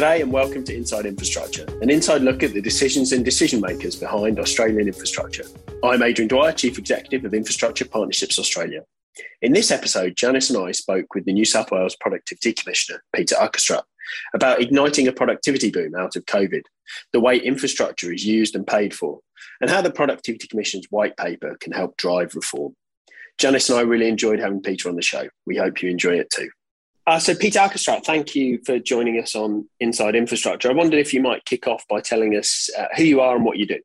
G'day and welcome to Inside Infrastructure, an inside look at the decisions and decision makers behind Australian infrastructure. I'm Adrian Dwyer, Chief Executive of Infrastructure Partnerships Australia. In this episode, Janice and I spoke with the New South Wales Productivity Commissioner, Peter Achterstraat, about igniting a productivity boom out of COVID, the way infrastructure is used and paid for, and how the Productivity Commission's white paper can help drive reform. Janice and I really enjoyed having Peter on the show. We hope you enjoy it too. Uh, so, Peter Achterstraat, thank you for joining us on Inside Infrastructure. I wondered if you might kick off by telling us uh, who you are and what you do.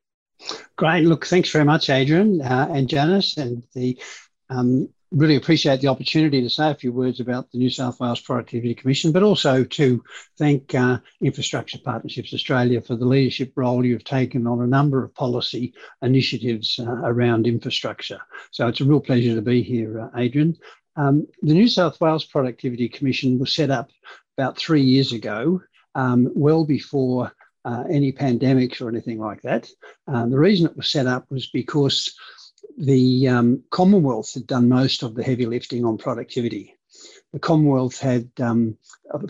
Great. Look, thanks very much, Adrian uh, and Janice, and the um, really appreciate the opportunity to say a few words about the New South Wales Productivity Commission, but also to thank uh, Infrastructure Partnerships Australia for the leadership role you've taken on a number of policy initiatives uh, around infrastructure. So it's a real pleasure to be here, uh, Adrian. Um, the New South Wales Productivity Commission was set up about three years ago, um, well before uh, any pandemics or anything like that. Um, the reason it was set up was because the um, Commonwealth had done most of the heavy lifting on productivity. The Commonwealth had, um,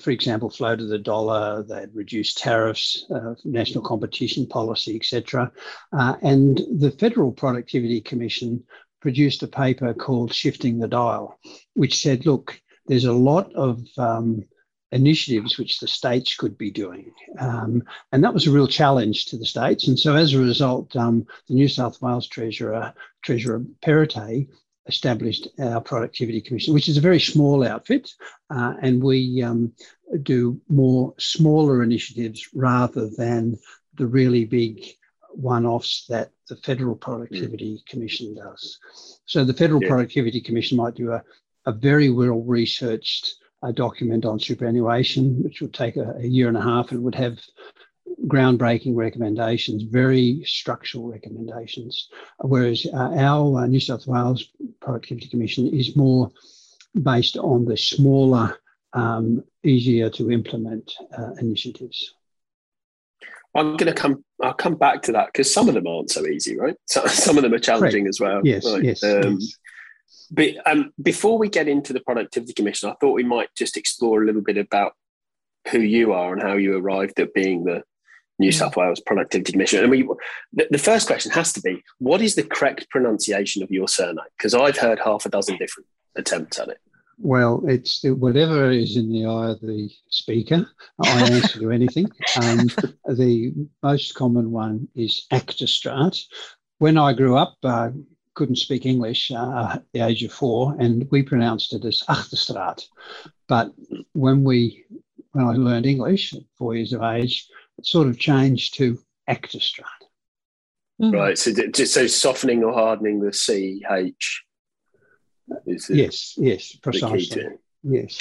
for example, floated the dollar, they had reduced tariffs, uh, national competition policy, etc. Uh, and the Federal Productivity Commission produced a paper called Shifting the Dial, which said, look, there's a lot of um, initiatives which the states could be doing. Um, and that was a real challenge to the states. And so as a result, um, the New South Wales Treasurer, Treasurer Perrottet, established our Productivity Commission, which is a very small outfit. Uh, and we um, do more smaller initiatives rather than the really big one-offs that the Federal Productivity mm. Commission does. So the Federal yeah. Productivity Commission might do a, a very well researched uh, document on superannuation, which would take a, a, year and a half and would have groundbreaking recommendations, very structural recommendations. Whereas uh, our uh, New South Wales Productivity Commission is more based on the smaller, um, easier to implement uh, initiatives. I'm going to come. I'll come back to that because some of them aren't so easy, right? So, some of them are challenging Correct. as well. Yes, right? yes, um, yes. But um, before we get into the productivity commission, I thought we might just explore a little bit about who you are and how you arrived at being the New mm. South Wales Productivity Commission. I mean, the, the first question has to be: What is the correct pronunciation of your surname? Because I've heard half a dozen different attempts at it. Well, it's whatever is in the eye of the speaker. I answer to anything. Um, the most common one is Achterstraat. When I grew up, uh, couldn't speak English uh, at the age of four, and we pronounced it as Achterstraat. But when we, when I learned English at four years of age, it sort of changed to Achterstraat. Mm. Right. So, so softening or hardening the CH yes, yes, precisely. Yes.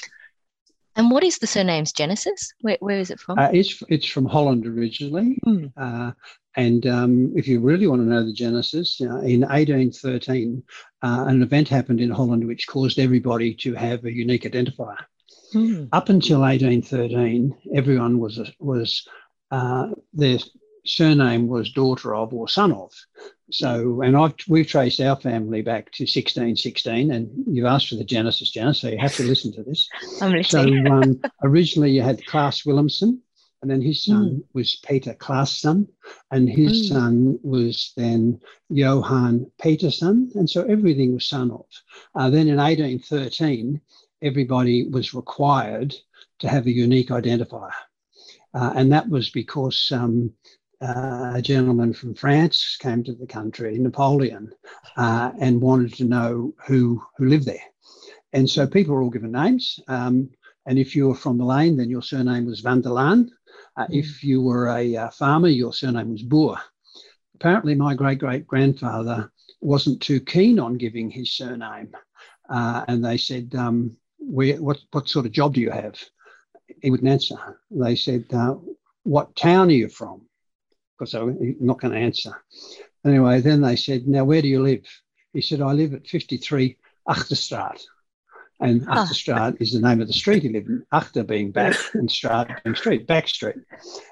And what is the surname's genesis? Where, where is it from? Uh, it's it's from Holland originally, mm. uh, and um, if you really want to know the genesis, uh, in 1813, uh, an event happened in Holland which caused everybody to have a unique identifier. Mm. Up until 1813, everyone was was uh, their surname was daughter of or son of. So, and I've we've traced our family back to 1616, and you've asked for the Genesis, Janice, so you have to listen to this. I'm listening. So, um, originally you had Klaas Willemson, and then his son mm. was Peter Klaasson, and his mm. son was then Johann Peterson, and so everything was son of. Uh, then in 1813, everybody was required to have a unique identifier. Uh, and that was because um, uh, a gentleman from France came to the country, Napoleon, uh, and wanted to know who who lived there. And so people were all given names. Um, and if you were from the lane, then your surname was Van der Laan. Uh, mm. If you were a uh, farmer, your surname was Boer. Apparently, my great great grandfather wasn't too keen on giving his surname, uh, and they said, um, "What what sort of job do you have?" He wouldn't answer. They said, uh, "What town are you from?" Because I'm not going to answer. Anyway, then they said, Now, where do you live? He said, I live at 53 Achterstraat. And oh. Achterstraat is the name of the street he lived in, Achter being back and Straat being street, Back Street.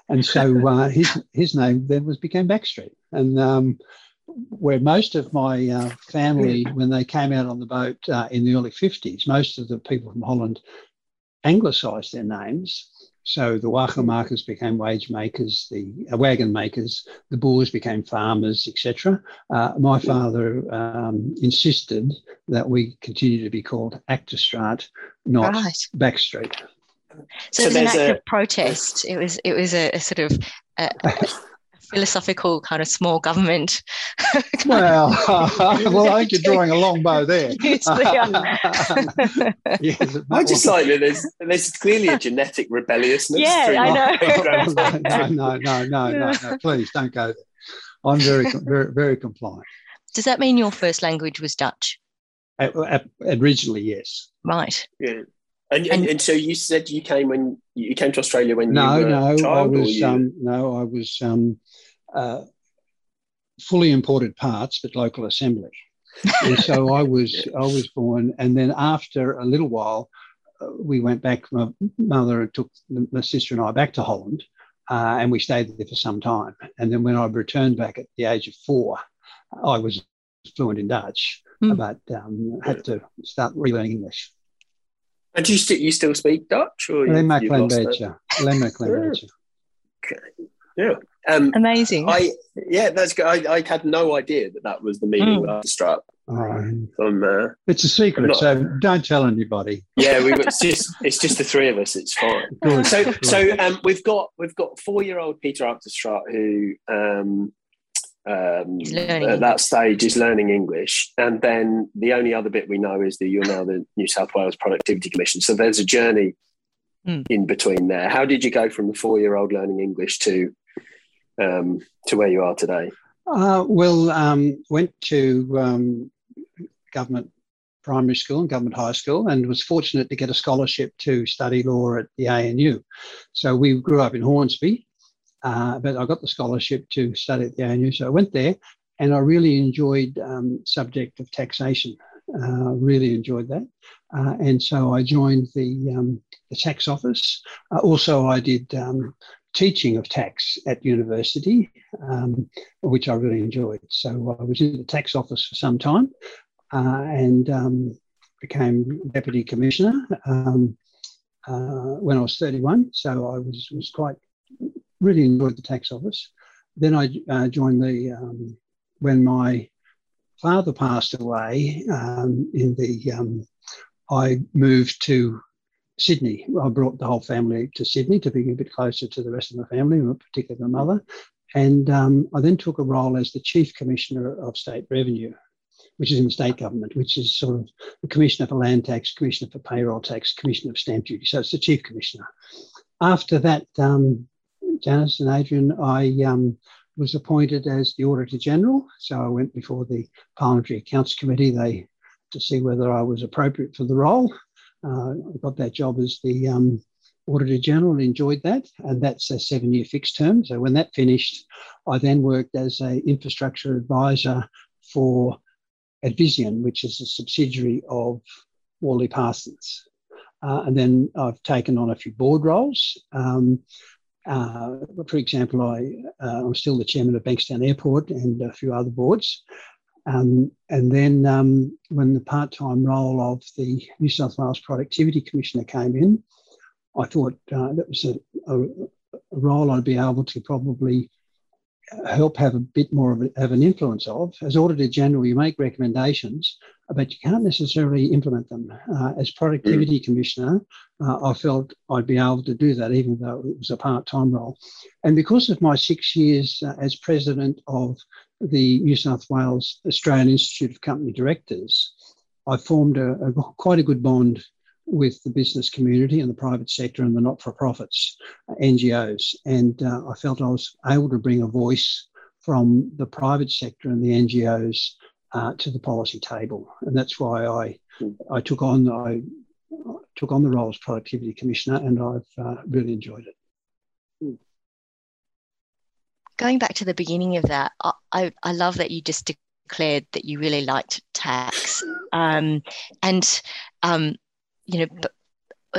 And so uh, his, his name then was became Back Street. And um, where most of my uh, family, when they came out on the boat uh, in the early 50s, most of the people from Holland anglicised their names. So the waka makers became wage makers, the uh, wagon makers, the Boers became farmers, etc. Uh, my father um, insisted that we continue to be called Achterstraat, not right. Backstreet. So, so it was an act a... of protest. It was it was a, a sort of a, philosophical kind of small government. well, well, I think you're drawing a long bow there. yes, I just like that there's, there's clearly a genetic rebelliousness. Yeah, I know. no, no, no, no, no, no, please don't go there. I'm very, very, very compliant. Does that mean your first language was Dutch? originally, yes. Right. Yeah. And, and, and, so you said you came when you came to Australia when no, you were no, child, I was you... um, no, I was um, uh, fully imported parts, but local assembly. and so I was I was born, and then after a little while, uh, we went back. My mother took my sister and I back to Holland, uh, and we stayed there for some time. And then when I returned back at the age of four, I was fluent in Dutch, mm. but um, had to start relearning English. And do you, st- you still speak Dutch? Or Klein Okay. Yeah. Um, Amazing. I yeah, that's good. I, I had no idea that that was the meaning mm. of the strap. Um, from, uh, it's a secret, not, so don't tell anybody. Yeah, we, it's just it's just the three of us. It's fine. Good, so good. so um, we've got we've got four year old Peter Achterstraat who um, um, at that stage is learning English, and then the only other bit we know is that you're now the New South Wales Productivity Commission. So there's a journey mm. in between there. How did you go from the four year old learning English to um, to where you are today? Uh, well, um, went to um, government primary school and government high school and was fortunate to get a scholarship to study law at the ANU. So we grew up in Hornsby, uh, but I got the scholarship to study at the ANU. So I went there and I really enjoyed um, subject of taxation. Uh, really enjoyed that. Uh, and so I joined the, um, the tax office. Uh, also, I did um, teaching of tax at university, um, which I really enjoyed. So I was in the tax office for some time uh, and um, became deputy commissioner um, uh, when I was 31. So I was, was quite, really enjoyed the tax office. Then I uh, joined the, um, when my father passed away um, in the, um, I moved to Sydney. I brought the whole family to Sydney to be a bit closer to the rest of my family, particularly my mother. And um, I then took a role as the Chief Commissioner of State Revenue, which is in the state government, which is sort of the Commissioner for Land Tax, Commissioner for Payroll Tax, Commissioner of Stamp Duty. So it's the Chief Commissioner. After that, um, Janice and Adrian, I um, was appointed as the Auditor General. So I went before the Parliamentary Accounts Committee they, to see whether I was appropriate for the role. Uh, I got that job as the um, Auditor General, enjoyed that, and that's a seven year fixed term. So when that finished, I then worked as a infrastructure advisor for Advisian, which is a subsidiary of Worley Parsons. Uh, and then I've taken on a few board roles. Um, uh, for example, I, uh, I'm still the chairman of Bankstown Airport and a few other boards. Um, and then um, when the part time role of the New South Wales Productivity Commissioner came in, I thought uh, that was a, a, a, role I'd be able to probably help have a bit more of, a, of, an influence of. As Auditor General, you make recommendations, but you can't necessarily implement them. Uh, as Productivity mm. Commissioner, uh, I felt I'd be able to do that, even though it was a part time role. And because of my six years uh, as President of the New South Wales Australian Institute of Company Directors, I formed a, a, quite a good bond with the business community and the private sector and the not for profits, uh, NGOs. And uh, I felt I was able to bring a voice from the private sector and the NGOs uh, to the policy table. And that's why I, I took on I, took on the role as productivity commissioner, and I've uh, really enjoyed it going back to the beginning of that, I, I love that you just declared that you really liked tax. Um, and, um, you know,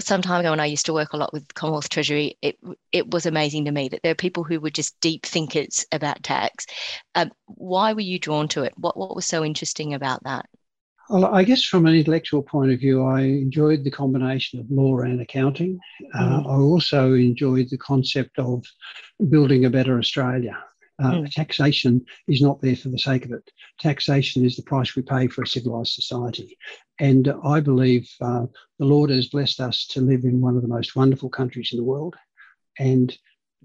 some time ago when I used to work a lot with Commonwealth Treasury, it it was amazing to me that there are people who were just deep thinkers about tax. Um, why were you drawn to it? What what was so interesting about that? Well, I guess from an intellectual point of view, I enjoyed the combination of law and accounting. Uh, mm. Uh, I also enjoyed the concept of building a better Australia. Uh, mm. Taxation is not there for the sake of it. Taxation is the price we pay for a civilized society. And I believe uh, the Lord has blessed us to live in one of the most wonderful countries in the world. And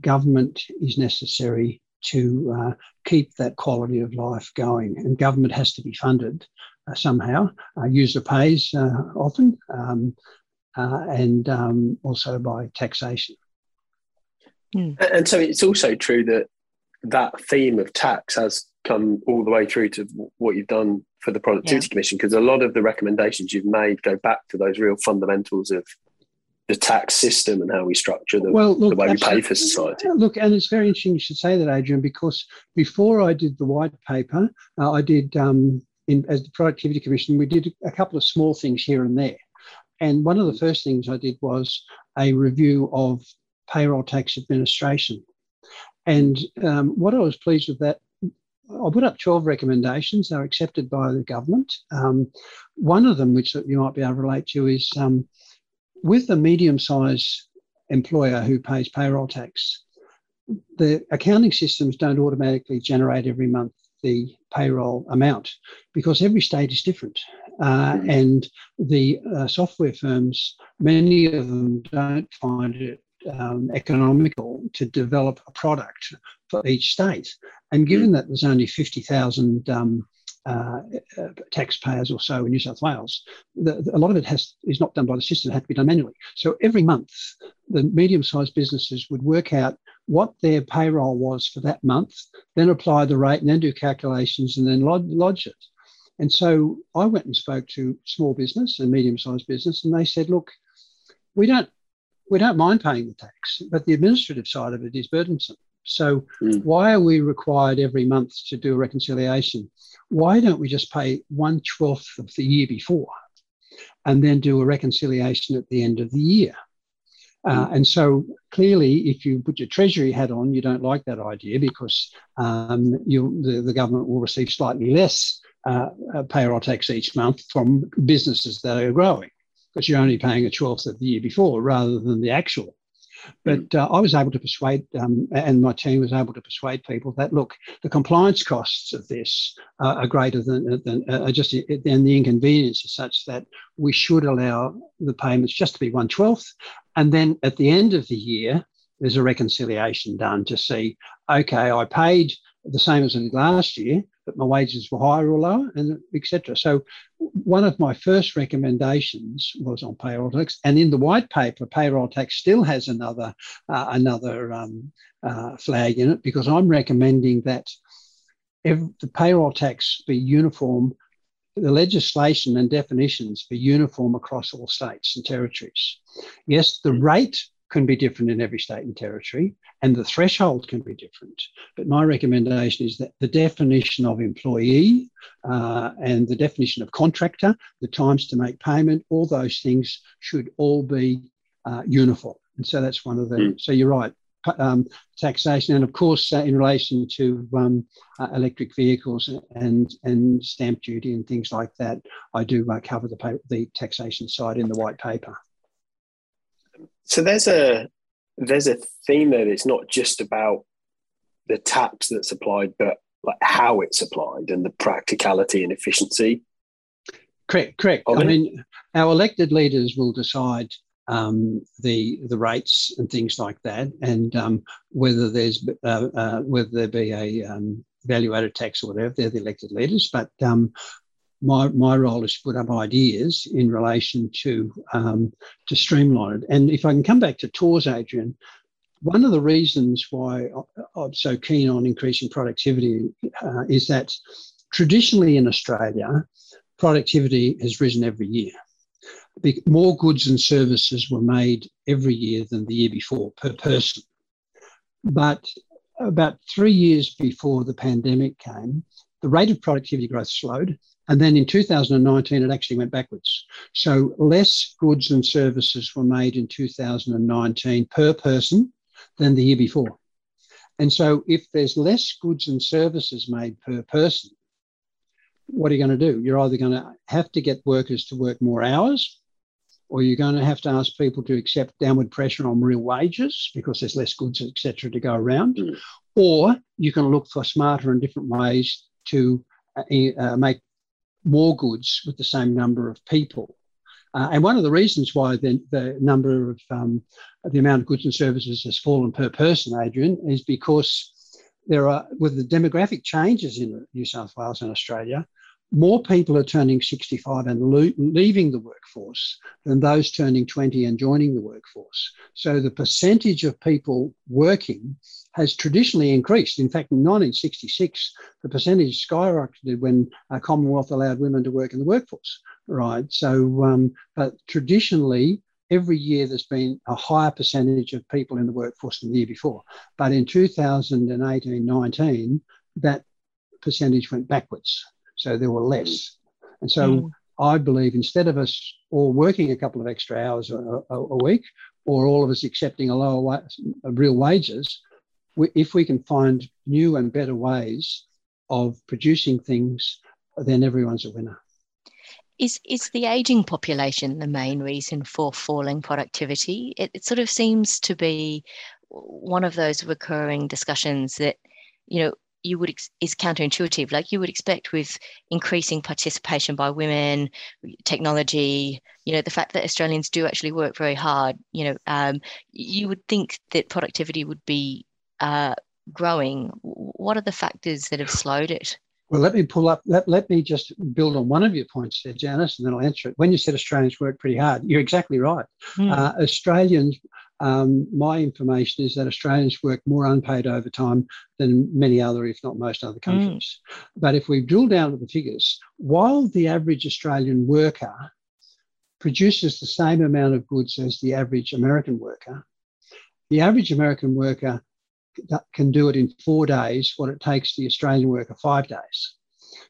government is necessary to uh, keep that quality of life going. And government has to be funded somehow. Uh, user pays uh, often, um, uh, and um, also by taxation. Mm. And so it's also true that that theme of tax has come all the way through to what you've done for the Productivity yeah. Commission, because a lot of the recommendations you've made go back to those real fundamentals of the tax system and how we structure the, well, look, the way we pay for society. Look, and it's very interesting you should say that, Adrian, because before I did the white paper, uh, I did, um, in, as the Productivity Commission, we did a couple of small things here and there. And one of the first things I did was a review of payroll tax administration. And um, what I was pleased with that, I put up 12 recommendations. They're accepted by the government. Um, one of them, which you might be able to relate to, is um, with a medium sized employer who pays payroll tax, the accounting systems don't automatically generate every month the payroll amount because every state is different. Uh, mm-hmm. and the uh, software firms, many of them don't find it um, economical to develop a product for each state. And given mm-hmm. that there's only 50,000 um, uh, uh, taxpayers or so in New South Wales, the, the, a lot of it has is not done by the system; it had to be done manually. So every month, the medium-sized businesses would work out what their payroll was for that month, then apply the rate, and then do calculations, and then lodge, lodge it. And so I went and spoke to small business and medium-sized business, and they said, "Look, we don't we don't mind paying the tax, but the administrative side of it is burdensome. So mm. why are we required every month to do a reconciliation? Why don't we just pay one twelfth of the year before and then do a reconciliation at the end of the year? Uh, hmm. and so clearly, if you put your treasury hat on, you don't like that idea because um, you, the, the, government will receive slightly less uh, uh payroll tax each month from businesses that are growing because you're only paying a twelfth of the year before rather than the actual. But uh, I was able to persuade, um, and my team was able to persuade people that look, the compliance costs of this uh, are greater than, than uh, just than the inconvenience is such that we should allow the payments just to be one twelfth, and then at the end of the year, there's a reconciliation done to see, okay, I paid the same as in last year, but my wages were higher or lower, and etc. So one of my first recommendations was on payroll tax, and in the white paper, payroll tax still has another uh, another um, uh, flag in it because I'm recommending that if the payroll tax be uniform, the legislation and definitions be uniform across all states and territories. Yes, the rate can be different in every state and territory, and the threshold can be different. But my recommendation is that the definition of employee uh, and the definition of contractor, the times to make payment, all those things should all be uh, uniform. And so that's one of the. Mm. So you're right. Um, taxation, and of course, uh, in relation to um, uh, electric vehicles and and stamp duty and things like that, I do uh, cover the pay- the taxation side in the white paper. So there's a there's a theme that it's not just about the tax that's applied, but like how it's applied and the practicality and efficiency. Correct, correct. I mean, our elected leaders will decide um, the the rates and things like that, and um, whether there's uh, uh, whether there be a um, value added tax or whatever. They're the elected leaders, but um, my, my role is to put up ideas in relation to um, to streamline it. And if I can come back to TORS, Adrian, one of the reasons why I'm so keen on increasing productivity uh, is that traditionally in Australia, productivity has risen every year. More goods and services were made every year than the year before per person. But about three years before the pandemic came, the rate of productivity growth slowed and then in 2019, it actually went backwards. So less goods and services were made in 2019 per person than the year before. And so if there's less goods and services made per person, what are you going to do? You're either going to have to get workers to work more hours, or you're going to have to ask people to accept downward pressure on real wages because there's less goods, etc., to go around, mm. or you can look for smarter and different ways to uh, uh, make more goods with the same number of people. Uh, and one of the reasons why the, the number of um, the amount of goods and services has fallen per person, Adrian, is because there are with the demographic changes in New South Wales and Australia, more people are turning 65 and lo- leaving the workforce than those turning 20 and joining the workforce. So the percentage of people working has traditionally increased. In fact, in 1966, the percentage skyrocketed when uh, Commonwealth allowed women to work in the workforce. Right. So, um, but traditionally, every year there's been a higher percentage of people in the workforce than the year before. But in 2018 19, that percentage went backwards. So there were less. And so mm. I believe instead of us all working a couple of extra hours a, a, a week, or all of us accepting a lower wa- real wages, if we can find new and better ways of producing things, then everyone's a winner. Is, is the aging population the main reason for falling productivity? It, it sort of seems to be one of those recurring discussions that, you know, you would ex- is counterintuitive like you would expect with increasing participation by women technology you know the fact that australians do actually work very hard you know um, you would think that productivity would be uh, growing what are the factors that have slowed it well, let me pull up, let, let me just build on one of your points there, Janice, and then I'll answer it. When you said Australians work pretty hard, you're exactly right. Mm. Uh, Australians um, my information is that Australians work more unpaid overtime than many other, if not most other countries. Mm. But if we drill down to the figures, while the average Australian worker produces the same amount of goods as the average American worker, the average American worker can do it in four days what it takes the Australian worker five days.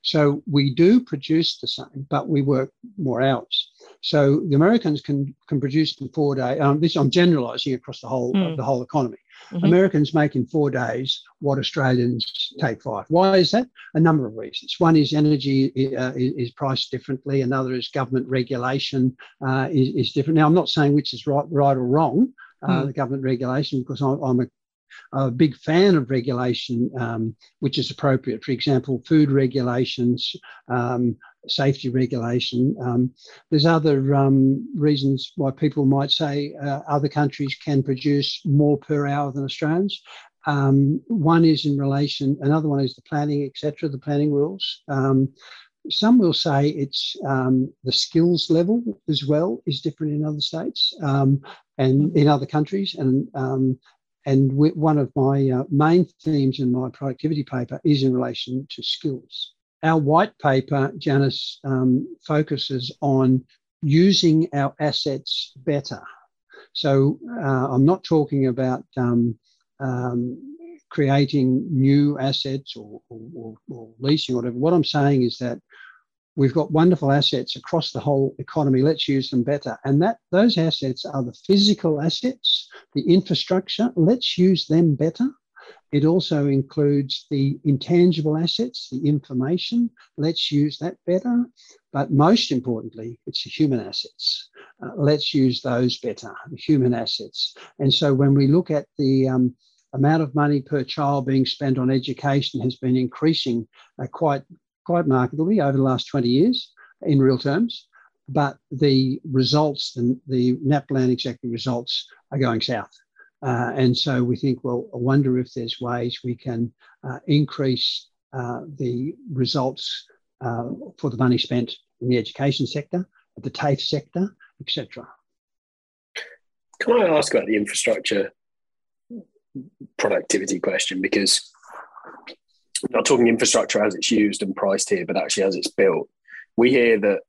So we do produce the same, but we work more hours. So the Americans can can produce in four days. Um, this I'm generalising across the whole mm. the whole economy. Mm-hmm. Americans make in four days what Australians take five. Why is that? A number of reasons. One is energy uh, is, priced differently. Another is government regulation uh, is, is, different. Now I'm not saying which is right, right or wrong. Uh, mm. The government regulation, because I'm, I'm a a big fan of regulation, um, which is appropriate. For example, food regulations, um, safety regulation. Um, there's other um, reasons why people might say uh, other countries can produce more per hour than Australians. Um, one is in relation, another one is the planning, etc., the planning rules. Um, some will say it's um, the skills level as well is different in other states um, and in other countries, and and one of my uh, main themes in my productivity paper is in relation to skills. Our white paper, Janice, um, focuses on using our assets better. So uh, I'm not talking about um, um, creating new assets or, or, or, leasing or whatever. What I'm saying is that we've got wonderful assets across the whole economy. Let's use them better. And that those assets are the physical assets, the infrastructure. Let's use them better. It also includes the intangible assets, the information. Let's use that better. But most importantly, it's the human assets. Uh, let's use those better, the human assets. And so when we look at the um, amount of money per child being spent on education has been increasing uh, quite quite markedly over the last 20 years in real terms. But the results, and the NAPLAN executive results, are going south. Uh, and so we think, well, I wonder if there's ways we can uh, increase uh, the results uh, for the money spent in the education sector, the TAFE sector, etc. Can I ask about the infrastructure productivity question? Because I'm not talking infrastructure as it's used and priced here, but actually as it's built. We hear that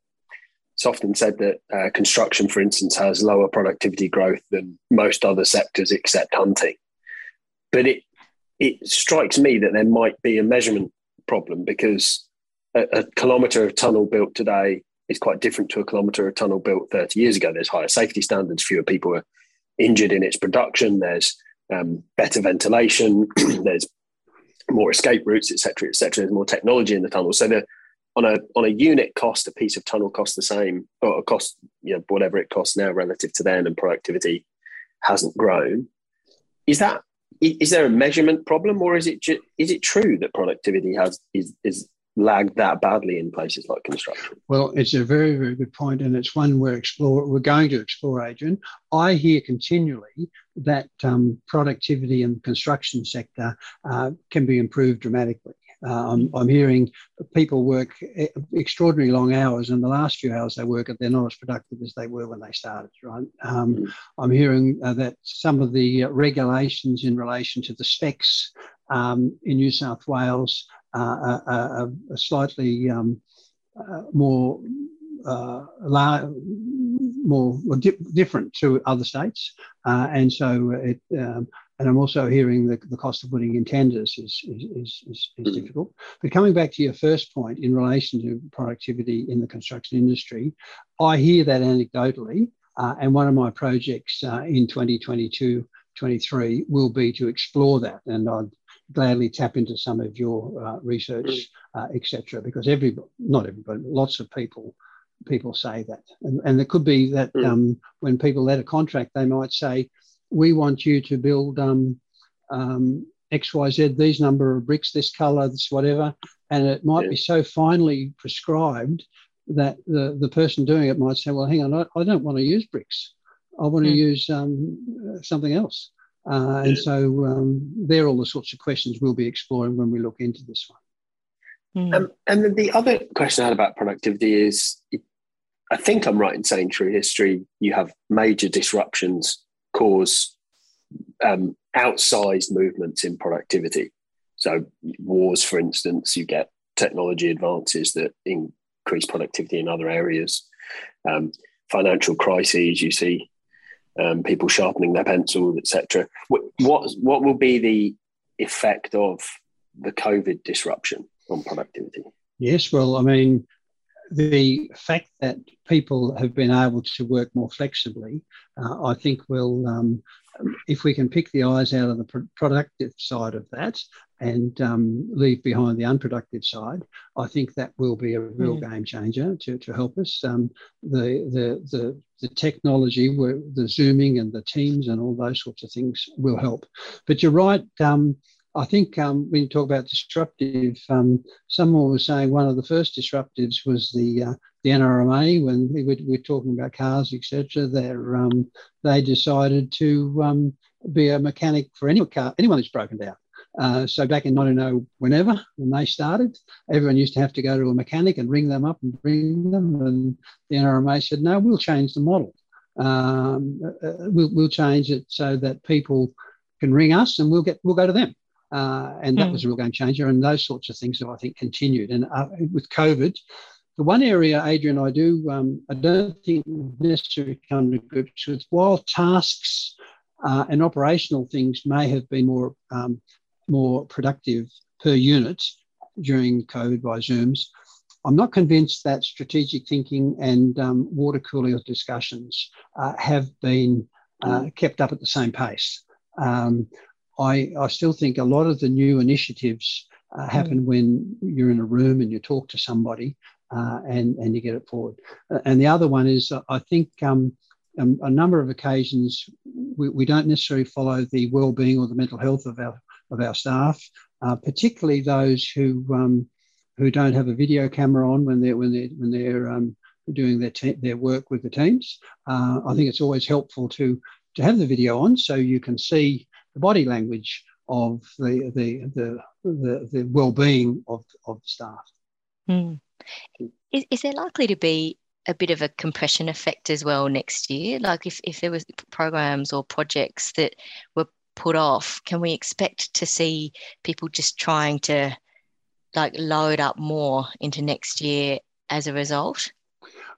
it's often said that uh, construction, for instance, has lower productivity growth than most other sectors except hunting. But it it strikes me that there might be a measurement problem because a, a kilometre of tunnel built today is quite different to a kilometre of tunnel built 30 years ago. There's higher safety standards, fewer people are injured in its production. There's um, better ventilation. there's more escape routes, etc., etc. There's more technology in the tunnel. So the on a on a unit cost, a piece of tunnel costs the same, or a cost, you know, whatever it costs now relative to then, and productivity hasn't grown. Is that is there a measurement problem, or is it ju- is it true that productivity has is is lagged that badly in places like construction? Well, it's a very, very good point, and it's one we're explore we're going to explore, Adrian. I hear continually that um, productivity in the construction sector uh, can be improved dramatically. Uh, I'm, I'm, hearing people work extraordinary long hours, and the last few hours they work, they're not as productive as they were when they started. Right? Um, mm. I'm hearing uh, that some of the regulations in relation to the specs um, in New South Wales uh, are, are, slightly um, uh, more uh, more di- different to other states, uh, and so it. Um, and I'm also hearing the, the cost of putting in tenders is, is, is, is, is mm. difficult. But coming back to your first point in relation to productivity in the construction industry, I hear that anecdotally. Uh, and one of my projects uh, in 2022 23 will be to explore that. And I'd gladly tap into some of your uh, research, mm. uh, etc. Because every, not everybody, lots of people people say that, and, and it could be that mm. um, when people let a contract, they might say, "We want you to build um, um, X, Y, Z, these number of bricks, this color, this whatever," and it might yeah. be so finely prescribed that the the person doing it might say, "Well, hang on, I, I don't want to use bricks. I want to mm. use um, something else." Uh, and so um, they're all the sorts of questions we'll be exploring when we look into this one. Mm. Um, and the other question I had about productivity is I think I'm right in saying through history, you have major disruptions cause um, outsized movements in productivity. So, wars, for instance, you get technology advances that increase productivity in other areas. Um, financial crises, you see um, people sharpening their pencils, etc. What, what what will be the effect of the COVID disruption on productivity? Yes, well, I mean, the fact that people have been able to work more flexibly, uh, I think will, um, if we can pick the eyes out of the productive side of that and um, leave behind the unproductive side, I think that will be a real mm. game changer to, to help us. Um, the, the, the, the technology, the Zooming and the Teams and all those sorts of things will help. But you're right. I think um, when you talk about disruptive, um, someone was saying one of the first disruptives was the uh, the NRMA when we were, we were talking about cars, etc. Um, they decided to um, be a mechanic for any car, anyone who's broken down. Uh, so back in 1900, whenever when they started, everyone used to have to go to a mechanic and ring them up and bring them. And the NRMA said, no, we'll change the model. Um, uh, we'll, we'll change it so that people can ring us and we'll get we'll go to them. Uh, and that mm. was a real game changer. And those sorts of things have, I think, continued. And uh, with COVID, the one area, Adrian, I do, um, I don't think necessarily come to grips with, while tasks uh, and operational things may have been more um, more productive per unit during COVID by Zooms. I'm not convinced that strategic thinking and um, water cooler discussions uh, have been uh, kept up at the same pace. Um, I, I, still think a lot of the new initiatives uh, happen mm. when you're in a room and you talk to somebody uh, and, and you get it forward. Uh, and the other one is uh, I think um, um, a number of occasions we, we, don't necessarily follow the well-being or the mental health of our of our staff, uh, particularly those who um, who don't have a video camera on when they're when they're when they're um, doing their te- their work with the teams. Uh, I think it's always helpful to to have the video on so you can see the body language of the the the the, the well-being of, of the staff. Mm. Is, is there likely to be a bit of a compression effect as well next year? Like if, if there was programs or projects that were put off, can we expect to see people just trying to like load up more into next year as a result?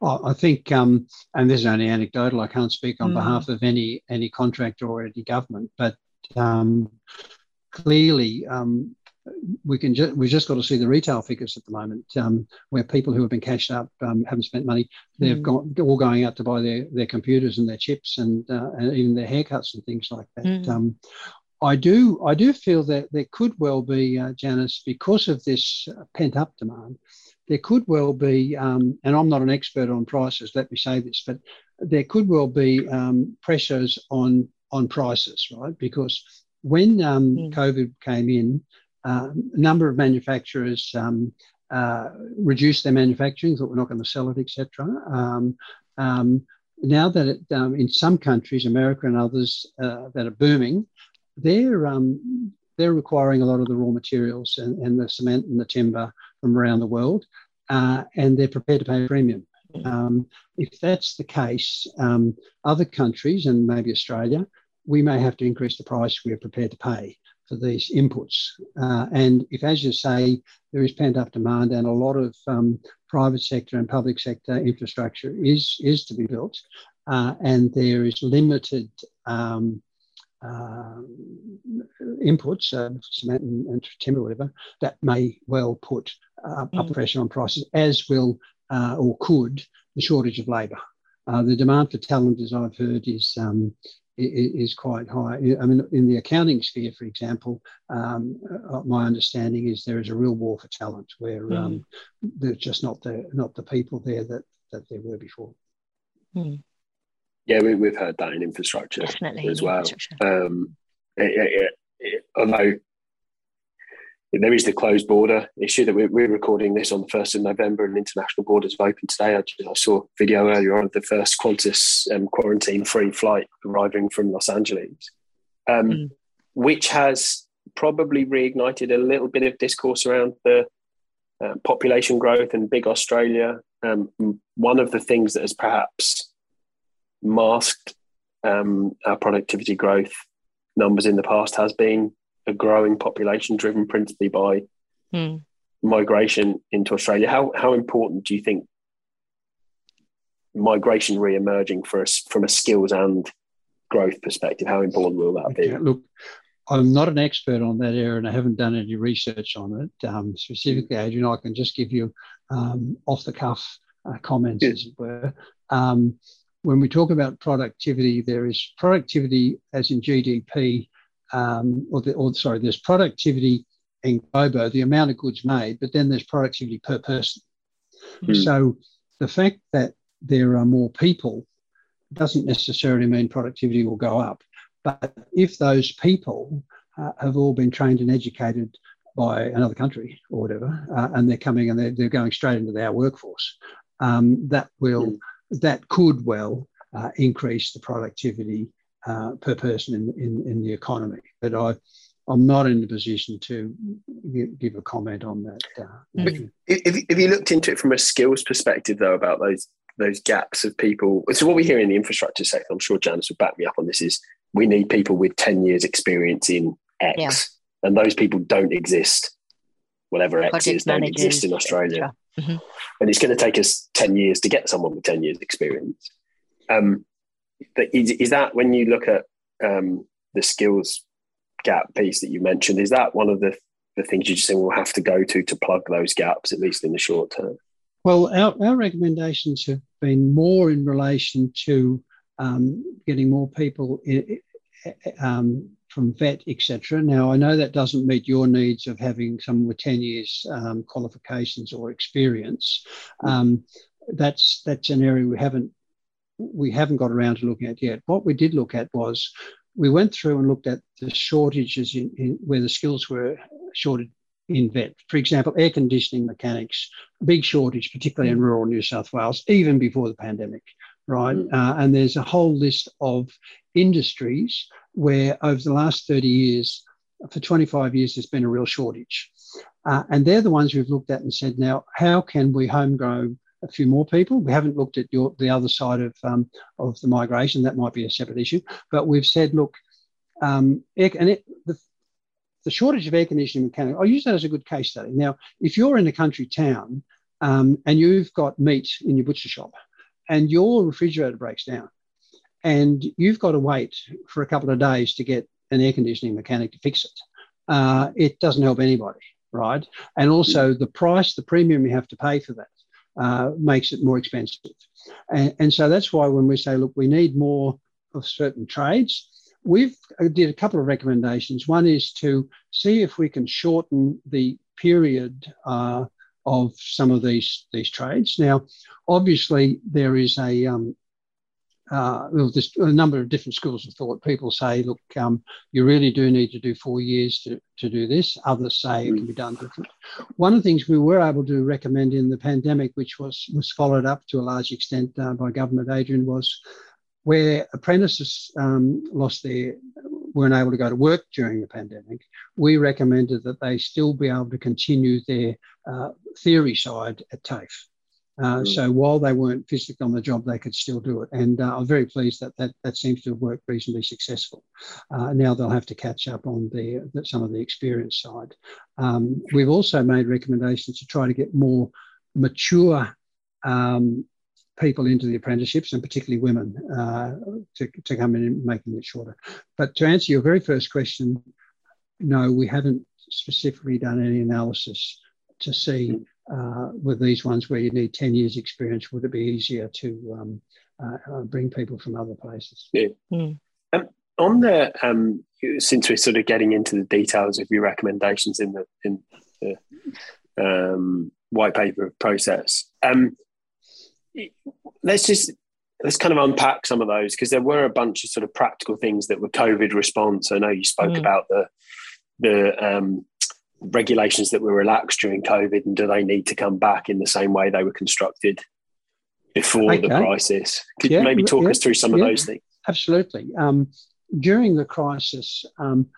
I think, um, and this is only anecdotal. I can't speak on mm. behalf of any any contractor or any government, but um, clearly, um, we can ju- we've just got to see the retail figures at the moment, um, where people who have been cashed up um, haven't spent money. They've mm. gone all going out to buy their their computers and their chips and uh, and even their haircuts and things like that. Mm. Um, I do I do feel that there could well be, uh, Janice, because of this pent up demand, there could well be, um, and I'm not an expert on prices, let me say this, but there could well be um, pressures on on prices, right? Because when um, mm. COVID came in, uh, a number of manufacturers um, uh, reduced their manufacturing, thought we're not going to sell it, etc. Um, um, now that it, um, in some countries, America and others uh, that are booming, they're um, they're requiring a lot of the raw materials and, and, the cement and the timber from around the world, uh, and they're prepared to pay a premium. Mm. Um, if that's the case, um, other countries and maybe Australia, we may have to increase the price we are prepared to pay for these inputs. Uh, and if, as you say, there is pent up demand and a lot of um, private sector and public sector infrastructure is, is to be built, uh, and there is limited um, uh, inputs, uh, cement and, and, timber, whatever, that may well put uh, up mm. pressure on prices, as will uh, or could the shortage of labour. Uh, the demand for talent, as I've heard, is um, is quite high. I mean, in the accounting sphere, for example, um, uh, my understanding is there is a real war for talent, where mm. um, there's just not the not the people there that that there were before. Mm. Yeah, we, have heard that in infrastructure Definitely as well. Um, it, it, it, although there is the closed border issue that we're, we're, recording this on the 1st of November and international borders have opened today. I, I saw a video earlier on of the first Qantas um, quarantine free flight arriving from Los Angeles, um, mm. which has probably reignited a little bit of discourse around the uh, population growth and big Australia. Um, one of the things that has perhaps masked um, our productivity growth numbers in the past has been a growing population driven principally by mm. migration into Australia. How how important do you think migration re-emerging for us from a skills and growth perspective? How important will that okay, be? Look, I'm not an expert on that area, and I haven't done any research on it um, specifically. Adrian, I can just give you um, off the cuff uh, comments, as it were. Um, when we talk about productivity, there is productivity as in GDP um, or, the, or sorry, there's productivity in global, the amount of goods made, but then there's productivity per person. Mm. So the fact that there are more people doesn't necessarily mean productivity will go up. But if those people uh, have all been trained and educated by another country or whatever, uh, and they're coming and they're, they're, going straight into our workforce, um, that will mm. that could well uh, increase the productivity uh, per person in, in, in the economy. But I, I'm not in the position to give a comment on that. Uh, if, if you looked into it from a skills perspective, though, about those those gaps of people, so what we hear in the infrastructure sector, I'm sure Janice would back me up on this, is we need people with 10 years experience in X, yeah. and those people don't exist. Whatever X Project is, don't exist in Australia. Mm-hmm. And it's going to take us 10 years to get someone with 10 years experience. Um, is, is that when you look at um, the skills gap piece that you mentioned, is that one of the, the things you just think we'll have to go to to plug those gaps, at least in the short term? Well, our, our recommendations have been more in relation to um, getting more people in, um, from vet, etc. Now, I know that doesn't meet your needs of having someone with 10 years um, qualifications or experience. Um, that's that's an area we haven't we haven't got around to looking at yet. What we did look at was we went through and looked at the shortages in, in where the skills were shorted in vet. For example, air conditioning mechanics, big shortage, particularly in mm. rural New South Wales, even before the pandemic, right? Mm. Uh, and there's a whole list of industries where over the last 30 years, for 25 years, there's been a real shortage. Uh, and they're the ones we've looked at and said, now, how can we homegrown a few more people. We haven't looked at your, the other side of, um, of the migration. That might be a separate issue. But we've said, look, um, and it, the, the shortage of air conditioning mechanics, I'll use that as a good case study. Now, if you're in a country town um, and you've got meat in your butcher shop and your refrigerator breaks down and you've got to wait for a couple of days to get an air conditioning mechanic to fix it, uh, it doesn't help anybody, right? And also the price, the premium you have to pay for that uh, makes it more expensive. And, and, so that's why when we say, look, we need more of certain trades, we've uh, did a couple of recommendations. One is to see if we can shorten the period uh, of some of these these trades. Now, obviously, there is a um, uh, well, there's a number of different schools of thought. People say, look, um, you really do need to do four years to, to do this. Others say it can be done different. One of the things we were able to recommend in the pandemic, which was, was followed up to a large extent uh, by government, Adrian, was where apprentices um, lost their weren't able to go to work during the pandemic, we recommended that they still be able to continue their uh, theory side at TAFE. Uh, mm. So while they weren't physically on the job, they could still do it. And uh, I'm very pleased that that, that seems to have worked reasonably successful. Uh, now they'll have to catch up on the, the some of the experience side. Um, we've also made recommendations to try to get more mature um, people into the apprenticeships and particularly women uh, to, to come in and making it shorter. But to answer your very first question, no, we haven't specifically done any analysis to see mm uh, with these ones where you need 10 years experience, would it be easier to um, uh, uh, bring people from other places? Yeah. Mm. Um, on the, um, since we're sort of getting into the details of your recommendations in the, in the um, white paper process, um, let's just let's kind of unpack some of those because there were a bunch of sort of practical things that were COVID response. I know you spoke mm. about the the um, regulations that were relaxed during COVID, and do they need to come back in the same way they were constructed before okay. the crisis? Could yeah, you maybe talk yeah, us through some yeah, of those things? Absolutely. Um, during the crisis, um,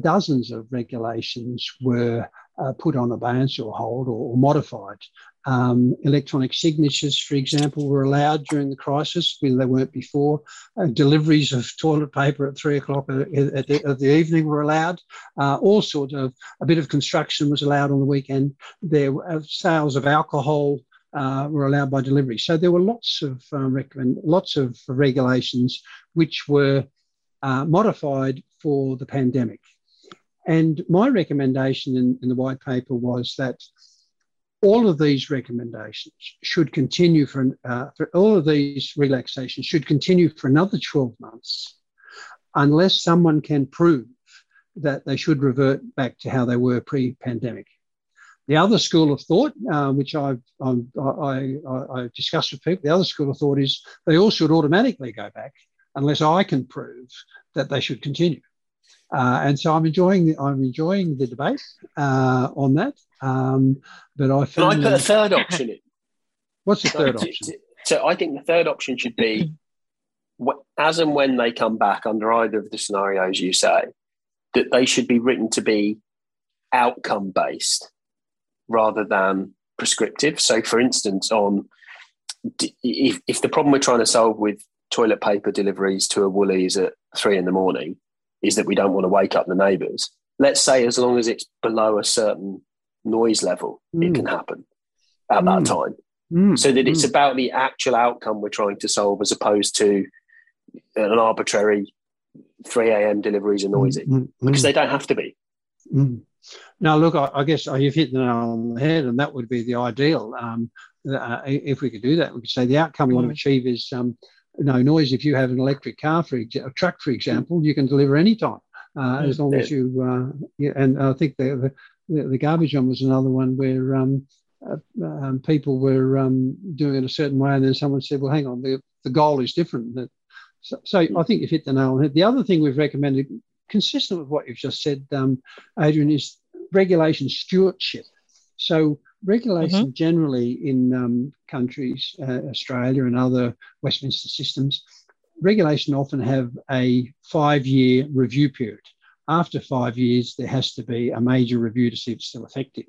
dozens of regulations were uh, put on abeyance or hold or, or modified. Um, electronic signatures, for example, were allowed during the crisis when they weren't before. Uh, deliveries of toilet paper at three o'clock of the, of the evening were allowed. Uh, all sorts of a bit of construction was allowed on the weekend. There uh, sales of alcohol uh, were allowed by delivery. So there were lots of uh, recommend, lots of regulations which were uh, modified for the pandemic. And my recommendation in, in the white paper was that all of these recommendations should continue for, uh, for all of these relaxations should continue for another 12 months unless someone can prove that they should revert back to how they were pre-pandemic. The other school of thought, uh, which I've, I, I, I discussed with people, the other school of thought is they all should automatically go back unless I can prove that they should continue. Uh, and so I'm enjoying I'm enjoying the debate uh, on that. Um, but I Can I put a third option in? What's the so third option? so I think the third option should be as and when they come back under either of the scenarios you say, that they should be written to be outcome based rather than prescriptive. So, for instance, on if, if the problem we're trying to solve with toilet paper deliveries to a Woolies at three in the morning is that we don't want to wake up the neighbours. Let's say as long as it's below a certain noise level, mm. it can happen at mm. that time. Mm. So that it's mm. about the actual outcome we're trying to solve as opposed to an arbitrary 3 a.m. deliveries are noisy mm, mm, because they don't have to be. Now, look, I, I, guess you've hit the nail on the head, and that would be the ideal. Um, uh, if we could do that, we could say the outcome we want to achieve is um, no noise. If you have an electric car, for exa- a truck, for example, you can deliver anytime uh, as long as you. Uh, yeah, and I think the, the, the garbage one was another one where um, uh, um, people were um, doing it a certain way, and then someone said, "Well, hang on, the, the goal is different." That, so, so I think you've hit the nail on the head. The other thing we've recommended, consistent with what you've just said, um, Adrian, is regulation stewardship. So regulation mm-hmm. generally in um, countries, uh, Australia and other Westminster systems, regulation often have a five-year review period. After five years, there has to be a major review to see if it's still effective.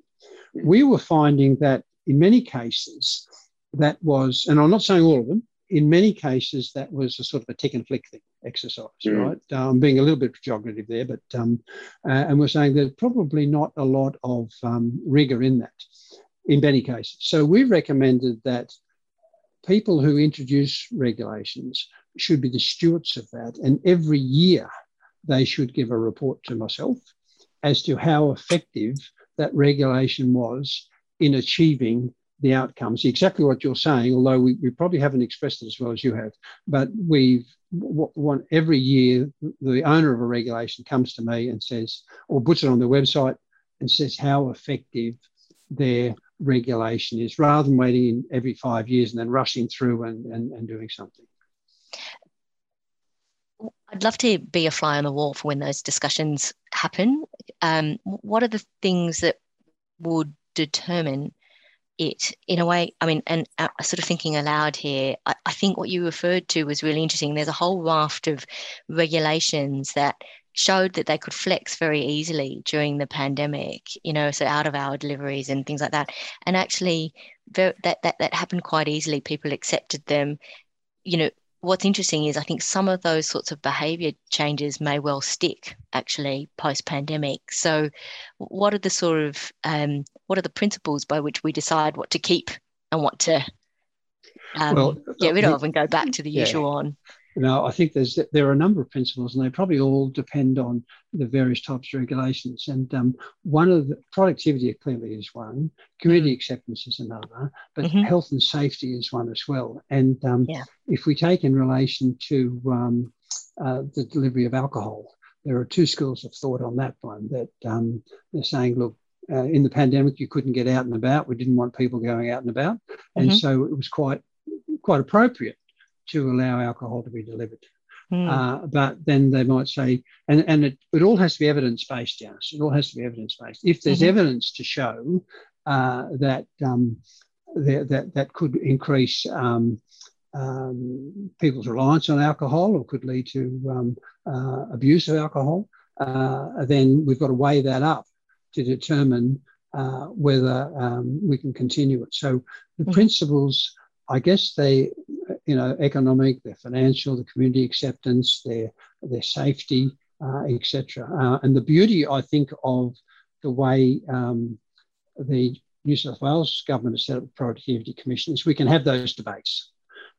We were finding that in many cases, that was, and I'm not saying all of them, in many cases, that was a sort of a tick and flick thing exercise, mm. right? I'm um, being a little bit pejorative there, but um, uh, and we're saying there's probably not a lot of um, rigor in that in many cases. So we recommended that people who introduce regulations should be the stewards of that. And every year they should give a report to myself as to how effective that regulation was in achieving the outcomes. Exactly what you're saying, although we, we probably haven't expressed it as well as you have. But we've one every year the owner of a regulation comes to me and says, or puts it on their website and says how effective their regulation is rather than waiting in every five years and then rushing through and, and, and doing something. I'd love to be a fly on the wall for when those discussions happen. Um, what are the things that would determine it in a way? I mean, and uh, sort of thinking aloud here, I, I think what you referred to was really interesting. There's a whole raft of regulations that showed that they could flex very easily during the pandemic, you know, so out of hour deliveries and things like that. And actually, that, that, that happened quite easily. People accepted them. You know, what's interesting is I think some of those sorts of behavior changes may well stick actually post pandemic. So, what are the sort of um, what are the principles by which we decide what to keep and what to um, well, get rid of and go back to the yeah. usual on? Now, I think there's there are a number of principles, and they probably all depend on the various types of regulations. And um, one of the productivity clearly is one, community mm-hmm. acceptance is another, but mm-hmm. health and safety is one as well. And um, yeah. if we take in relation to um, uh, the delivery of alcohol, there are two schools of thought on that one. That um, they're saying, look, uh, in the pandemic, you couldn't get out and about. We didn't want people going out and about, and mm-hmm. so it was quite quite appropriate to allow alcohol to be delivered. Mm. Uh, but then they might say, and, and it, it all has to be evidence based, yes. It all has to be evidence based. If there's mm-hmm. evidence to show uh, that, um, that, that that could increase um, um, people's reliance on alcohol or could lead to um, uh, abuse of alcohol, uh, then we've got to weigh that up to determine uh, whether um, we can continue it. So the mm-hmm. principles, I guess they you know, economic, their financial, the community acceptance, their their safety, uh, etc. Uh, and the beauty, I think, of the way um, the New South Wales government has set up the Productivity Commission is we can have those debates.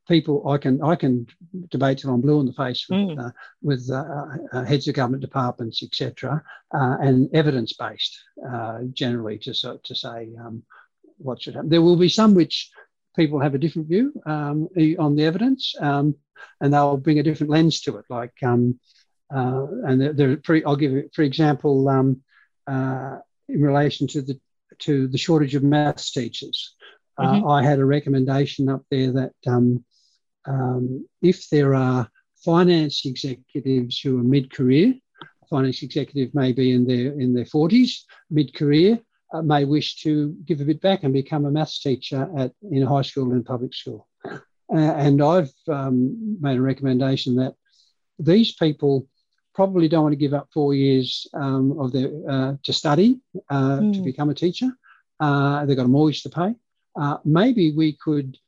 People, I can I can debate till I'm blue in the face with mm. uh, with uh, uh, heads of government departments, etc., uh, and evidence based generally to to say um, what should happen. There will be some which people have a different view um, on the evidence, um, and they'll bring a different lens to it. Like, um, uh, and they're, they're pretty, I'll give you, for example, um, uh, in relation to the to the shortage of maths teachers, uh, mm-hmm. I had a recommendation up there that um, um, if there are finance executives who are mid-career, finance executive may be in their in their 40s, mid-career, uh, may wish to give a bit back and become a maths teacher at in high school and public school. Uh, and I've um, made a recommendation that these people probably don't want to give up four years um, of their uh, to study mm. to hmm. become a teacher. Uh, they've got a mortgage to pay. Uh, maybe we could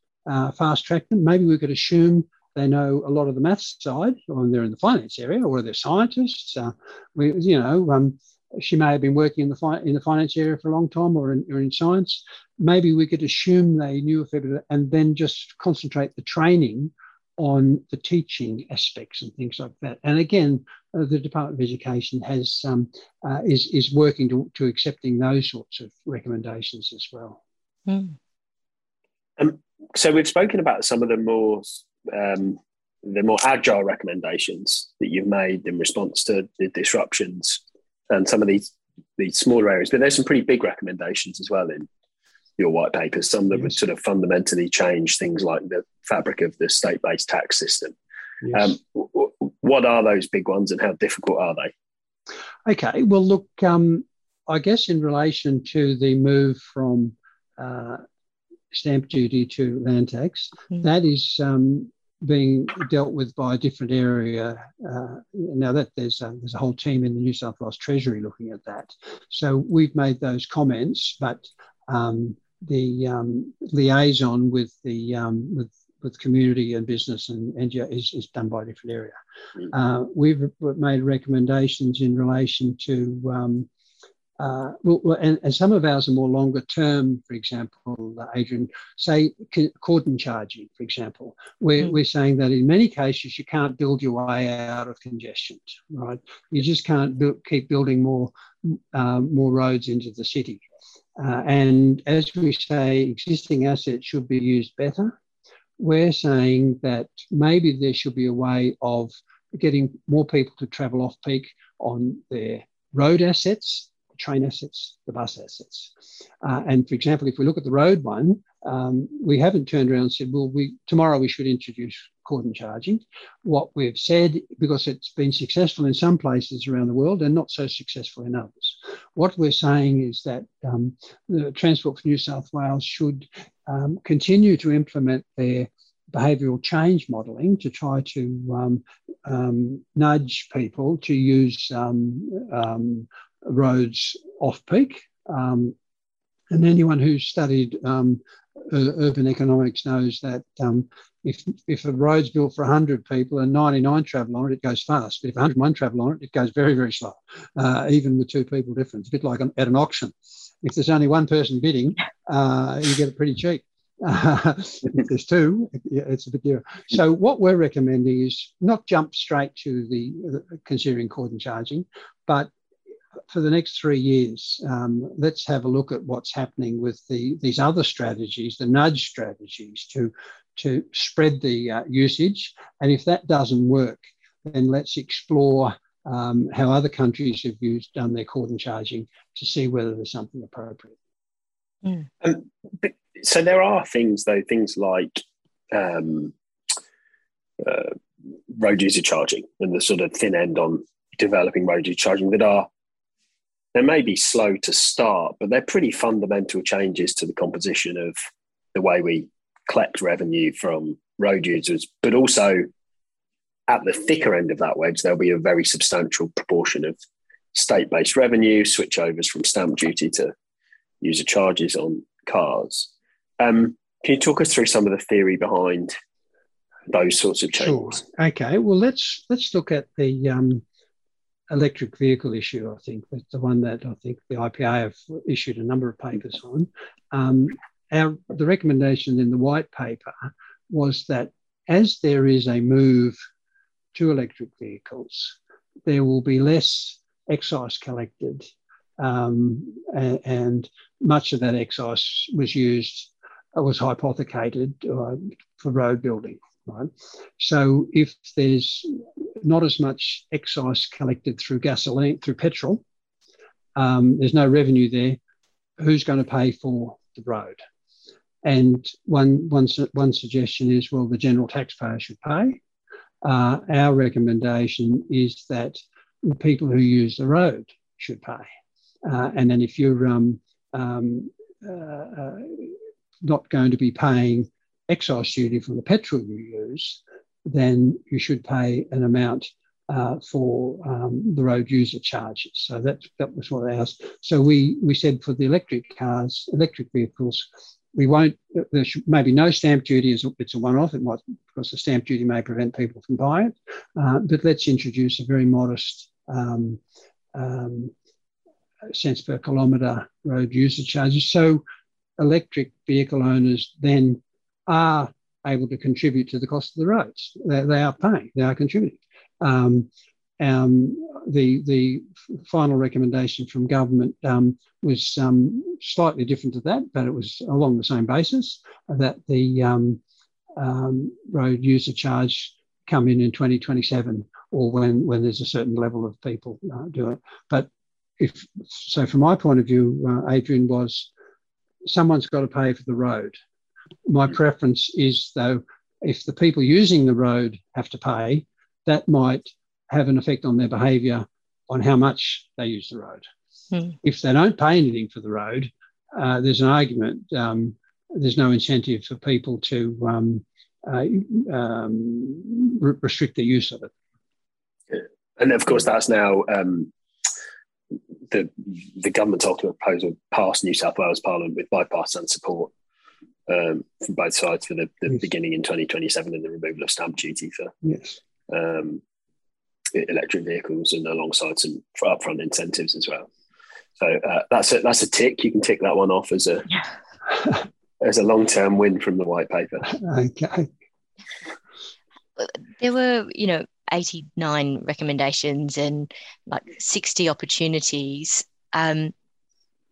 fast track them. Maybe we could assume they know a lot of the maths side, or they're in the finance area, or they're scientists. we, you know. Um, she may have been working in the fi- in the finance area for a long time or in, or in science. Maybe we could assume they knew a fair bit and then just concentrate the training on the teaching aspects and things like that. And again, uh, the Department of Education has um, uh, is is working to, to accepting those sorts of recommendations as well. Mm. Um, so we've spoken about some of the more um, the more agile recommendations that you've made in response to the disruptions and some of these these smaller areas. But there's some pretty big recommendations as well in your white papers. Some that yes. would sort of fundamentally change things like the fabric of the state-based tax system. Yes. Um, what are those big ones, and how difficult are they? Okay, well, look, um, I guess in relation to the move from uh, stamp duty to land tax, mm. that is um, being dealt with by a different area. Uh, now that there's a, there's a whole team in the New South Wales Treasury looking at that. So we've made those comments, but um, the um, liaison with the um, with with community and business and NGO is, is done by a different area. Mm. Uh, we've made recommendations in relation to um, uh, well, and, and, some of ours are more longer term, for example, uh, Adrian, say cordon charging, for example. We're, mm. we're saying that in many cases you can't build your way out of congestion, right? You just can't build, keep building more, uh, more roads into the city. Uh, and as we say, existing assets should be used better. We're saying that maybe there should be a way of getting more people to travel off peak on their road assets train assets, the bus assets. Uh, and for example, if we look at the road one, um, we haven't turned around and said, well, we, tomorrow we should introduce cordon charging. What we've said, because it's been successful in some places around the world and not so successful in others, what we're saying is that um, the Transport for New South Wales should um, continue to implement their behavioural change modelling to try to um, um, nudge people to use um, um, roads off peak. Um, and anyone who's studied um, urban economics knows that if, if a road's built for 100 people and 99 travel on it, it goes fast. But if 101 travel on it, it goes very, very slow, uh, even with two people difference. a bit like at an auction. If there's only one person bidding, uh, you get it pretty cheap. Uh, if there's two, it's a bit dearer. So what we're recommending is not jump straight to the, the considering cordon charging, but for the next three years, um, let's have a look at what's happening with the, these other strategies, the nudge strategies to, to spread the uh, usage. And if that doesn't work, then let's explore um, how other countries have used done their cordon charging to see whether there's something appropriate. Mm. Um, so there are things though, things like um, uh, road user charging and the sort of thin end on developing road user charging that are they may be slow to start, but they're pretty fundamental changes to the composition of the way we collect revenue from road users, but also at the thicker end of that wedge, there'll be a very substantial proportion of state based revenue, switchovers from stamp duty to user charges on cars. Um, can you talk us through some of the theory behind those sorts of changes? Sure. Okay. Well, let's let's look at the um, electric vehicle issue. I think that's the one that I think the IPA have issued a number of papers on. Um, our the recommendation in the white paper was that as there is a move to electric vehicles, there will be less excise collected, um, and, and, much of that excise was used was hypothecated uh, for road building. Right. So if there's not as much excise collected through gasoline, through petrol, um, there's no revenue there. Who's going to pay for the road? And one, one, one suggestion is, well, the general taxpayer should pay. Uh, our recommendation is that people who use the road should pay. Uh, and then if you're um, um, uh, uh not going to be paying excise duty from the petrol you use, then you should pay an amount uh, for um, the road user charges. So that that was what ours. So we we said for the electric cars, electric vehicles, we won't. There should maybe no stamp duty. Is it's a one-off. It might because the stamp duty may prevent people from buying it. Uh, but let's introduce a very modest. Um, um, cents per kilometre road user charges. So electric vehicle owners then are able to contribute to the cost of the roads. They, they are paying, they are contributing. Um, um, the, the final recommendation from government um, was um, slightly different to that, but it was along the same basis that the um, um, road user charge come in in 2027 or when, when there's a certain level of people uh, do it. But if so, from my point of view, uh, Adrian was someone's got to pay for the road. My preference is, though, if the people using the road have to pay, that might have an effect on their behaviour on how much they use the road. Hmm. If they don't pay anything for the road, uh, there's an argument. Um, there's no incentive for people to um, uh, um, re- restrict the use of it. And of course, that's now um, the the government's ultimate proposal passed New South Wales Parliament with bipartisan support um, from both sides for the, the yes. beginning in 2027 and the removal of stamp duty for yes. um, electric vehicles and alongside some upfront incentives as well. So uh, that's a, that's a tick. You can tick that one off as a as a long term win from the white paper. Okay. There were, you know, 89 recommendations and like 60 opportunities. Um,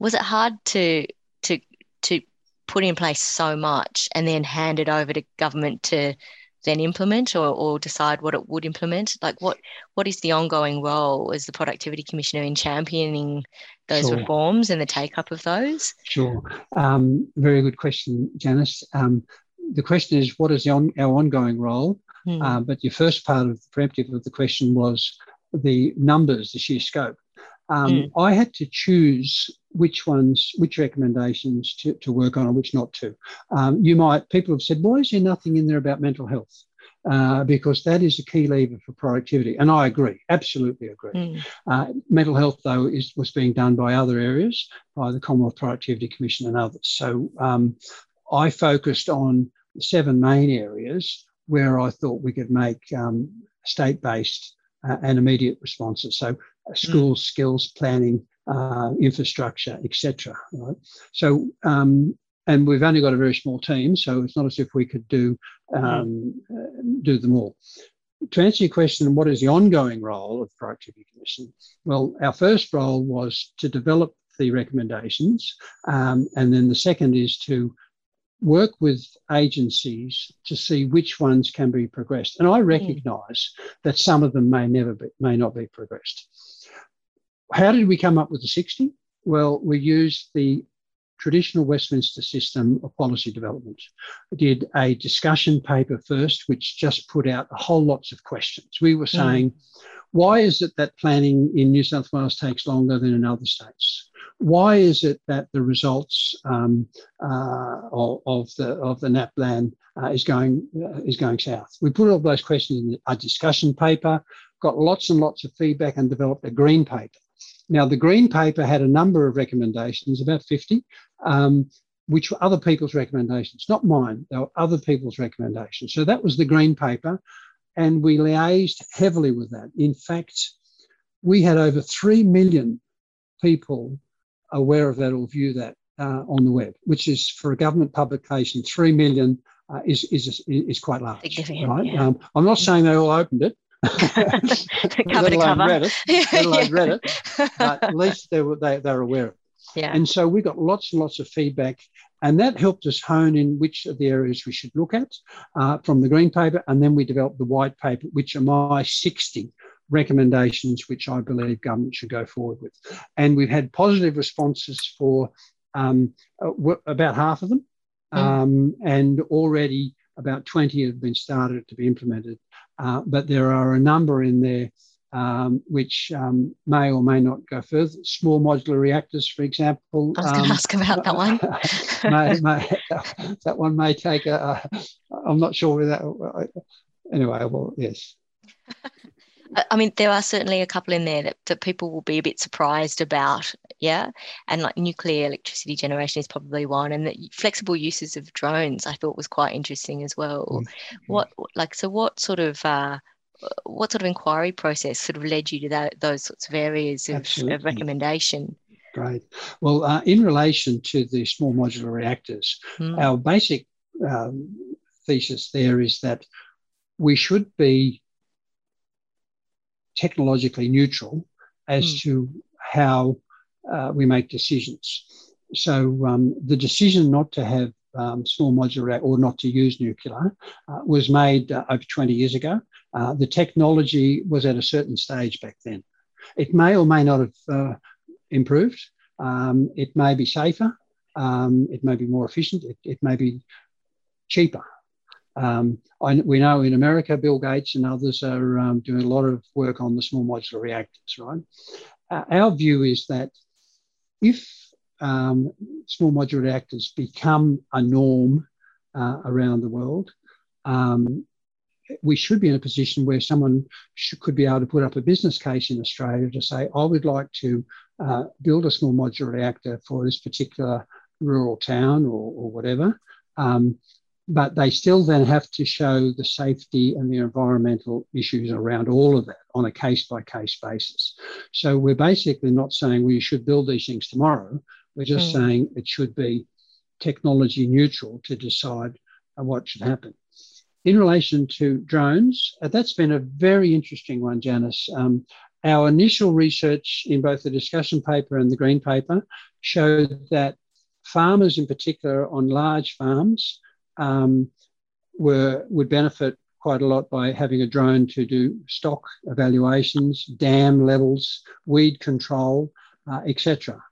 was it hard to to to put in place so much and then hand it over to government to then implement or, or decide what it would implement? Like what what is the ongoing role as the productivity commissioner in championing those sure. reforms and the take up of those? Sure. Um, very good question, Janice. Um, the question is what is on, our ongoing role? Mm. Uh, but your first part of the preemptive of the question was the numbers, the sheer scope. Um, mm. I had to choose which ones, which recommendations to, to work on and which not to. Um, you might, people have said, why is there nothing in there about mental health? Uh, because that is a key lever for productivity. And I agree, absolutely agree. Mm. Uh, mental health, though, is was being done by other areas, by the Commonwealth Productivity Commission and others. So um, I focused on seven main areas where I thought we could make um, state-based uh, and immediate responses. So uh, schools, mm. skills, planning, uh, infrastructure, etc. Right. So, um, and we've only got a very small team, so it's not as if we could do um, mm. do them all. To answer your question, what is the ongoing role of the Productivity Commission? Well, our first role was to develop the recommendations, um, and then the second is to work with agencies to see which ones can be progressed. And I recognise mm. that some of them may never be, may not be progressed. How did we come up with the 60? Well, we used the traditional Westminster system of policy development. We did a discussion paper first, which just put out a whole lots of questions. We were hmm. saying, mm. why is it that planning in New South Wales takes longer than in other states? why is it that the results um, uh, of, of, the of the NAPLAN uh, is going uh, is going south? We put all those questions in a discussion paper, got lots and lots of feedback, and developed a green paper. Now, the green paper had a number of recommendations, about 50, um, which were other people's recommendations, not mine. They were other people's recommendations. So that was the green paper, and we liaised heavily with that. In fact, we had over 3 million people aware of that or view that uh, on the web, which is for a government publication, three million uh, is, is is quite large. Right? Yeah. Um, I'm not saying they all opened it. cover to cover. Read it, let alone read it, but at least they were they, they're aware of it. Yeah. And so we got lots and lots of feedback, and that helped us hone in which of the areas we should look at uh, from the green paper, and then we developed the white paper, which are my 60 recommendations which I believe government should go forward with. And we've had positive responses for um, uh, about half of them, mm. um, and already about 20 have been started to be implemented. Uh, but there are a number in there um, which um, may or may not go further. Small modular reactors, for example. I was going to um, ask about that one. may, may, that one may take a. a I'm not sure whether that. Anyway, well, yes. I mean, there are certainly a couple in there that, that people will be a bit surprised about. Yeah. And like nuclear electricity generation is probably one. And the flexible uses of drones I thought was quite interesting as well. Mm-hmm. What, like, so what sort of, uh, what sort of inquiry process sort of led you to that, those sorts of areas of, of recommendation? Great. Well, uh, in relation to the small modular reactors, mm. our basic um, thesis there is that we should be technologically neutral as mm. to how uh, we make decisions. So um, the decision not to have um, small modular or not to use nuclear uh, was made uh, over 20 years ago. Uh, the technology was at a certain stage back then. It may or may not have uh, improved. Um, it may be safer. Um, it may be more efficient. It, it may be cheaper. Um, I, we know in America, Bill Gates and others are um, doing a lot of work on the small modular reactors, right? Uh, our view is that if um, small modular reactors become a norm uh, around the world, um, we should be in a position where someone should, could be able to put up a business case in Australia to say, I would like to uh, build a small modular reactor for this particular rural town or, or whatever. Um, but they still then have to show the safety and the environmental issues around all of that on a case by case basis. So we're basically not saying we should build these things tomorrow. We're just mm. saying it should be technology neutral to decide what should happen. In relation to drones, uh, that's been a very interesting one, Janice. Um, our initial research in both the discussion paper and the green paper showed that farmers, in particular on large farms, um, were would benefit quite a lot by having a drone to do stock evaluations, dam levels, weed control, uh, etc.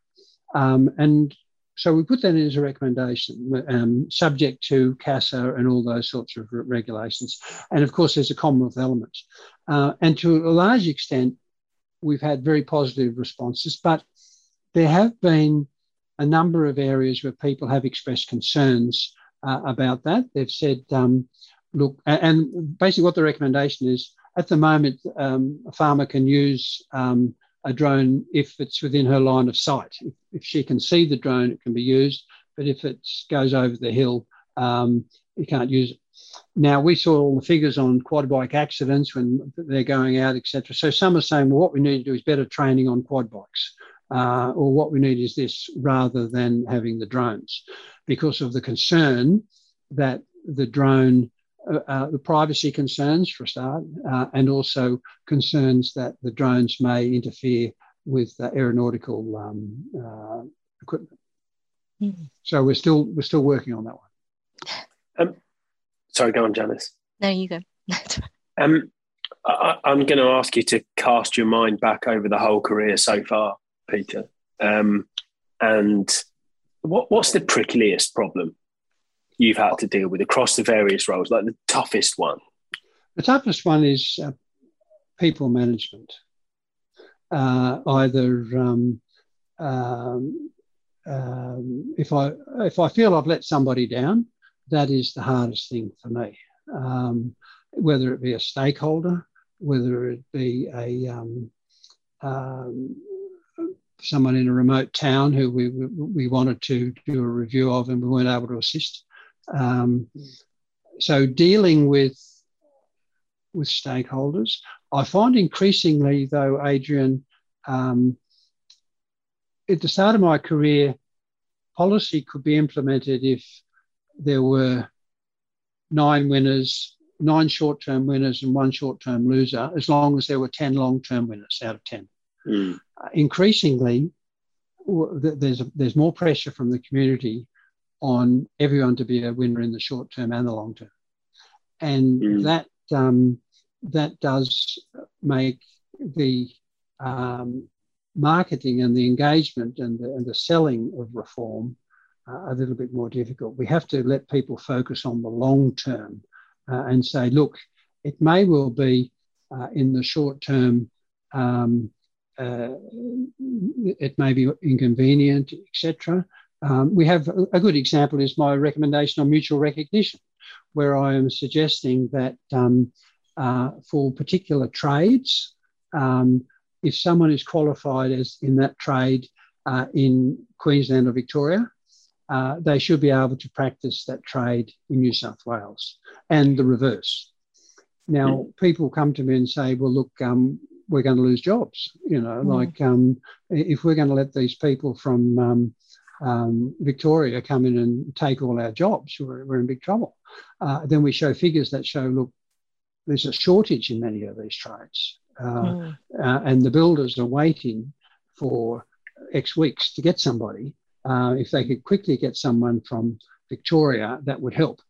Um, and so we put that in as a recommendation, um, subject to CASA and all those sorts of regulations. And of course, there's a Commonwealth element. Uh, and to a large extent, we've had very positive responses, but there have been a number of areas where people have expressed concerns uh, about that. They've said, um, look, and basically what the recommendation is at the moment, um, a farmer can use um, a drone if it's within her line of sight. If, if, she can see the drone, it can be used, but if it goes over the hill, um, you can't use it. Now, we saw all the figures on quad bike accidents when they're going out, etc. So some are saying, well, what we need to do is better training on quad bikes. Uh, or what we need is this rather than having the drones because of the concern that the drone, uh, uh, the privacy concerns for a start, uh, and also concerns that the drones may interfere with aeronautical um, uh, equipment. Mm-hmm. So we're still we're still working on that one. Um, sorry, go on, Janice. No, you go. um, I, am going to ask you to cast your mind back over the whole career so far, Peter. Um, and what, what's the prickliest problem you've had to deal with across the various roles, like the toughest one? The toughest one is uh, people management. Uh, either um, um, um, if I if I feel I've let somebody down, that is the hardest thing for me. Um, whether it be a stakeholder, whether it be a um, um, someone in a remote town who we, we wanted to do a review of and we weren't able to assist. Um, so dealing with with stakeholders, I find increasingly though, Adrian, um, at the start of my career, policy could be implemented if there were nine winners, nine short-term winners, and one short-term loser, as long as there were ten long-term winners out of ten. Mm. Uh, increasingly, there's a, there's more pressure from the community on everyone to be a winner in the short term and the long term, and mm. that um, that does make the um, marketing and the engagement and the, and the selling of reform uh, a little bit more difficult. We have to let people focus on the long term uh, and say, look, it may well be uh, in the short term um, uh, it may be inconvenient, etc. Um, we have a good example is my recommendation on mutual recognition, where I am suggesting that um, uh, for particular trades, um, if someone is qualified as in that trade uh, in Queensland or Victoria, uh, they should be able to practice that trade in New South Wales, and the reverse. Now, mm. people come to me and say, "Well, look, um, we're going to lose jobs. You know, mm. like um, if we're going to let these people from um, um, Victoria come in and take all our jobs, we're, we're in big trouble. Uh, then we show figures that show, look, there's a shortage in many of these trades, uh, mm. uh, and the builders are waiting for X weeks to get somebody. Uh, if they could quickly get someone from Victoria, that would help.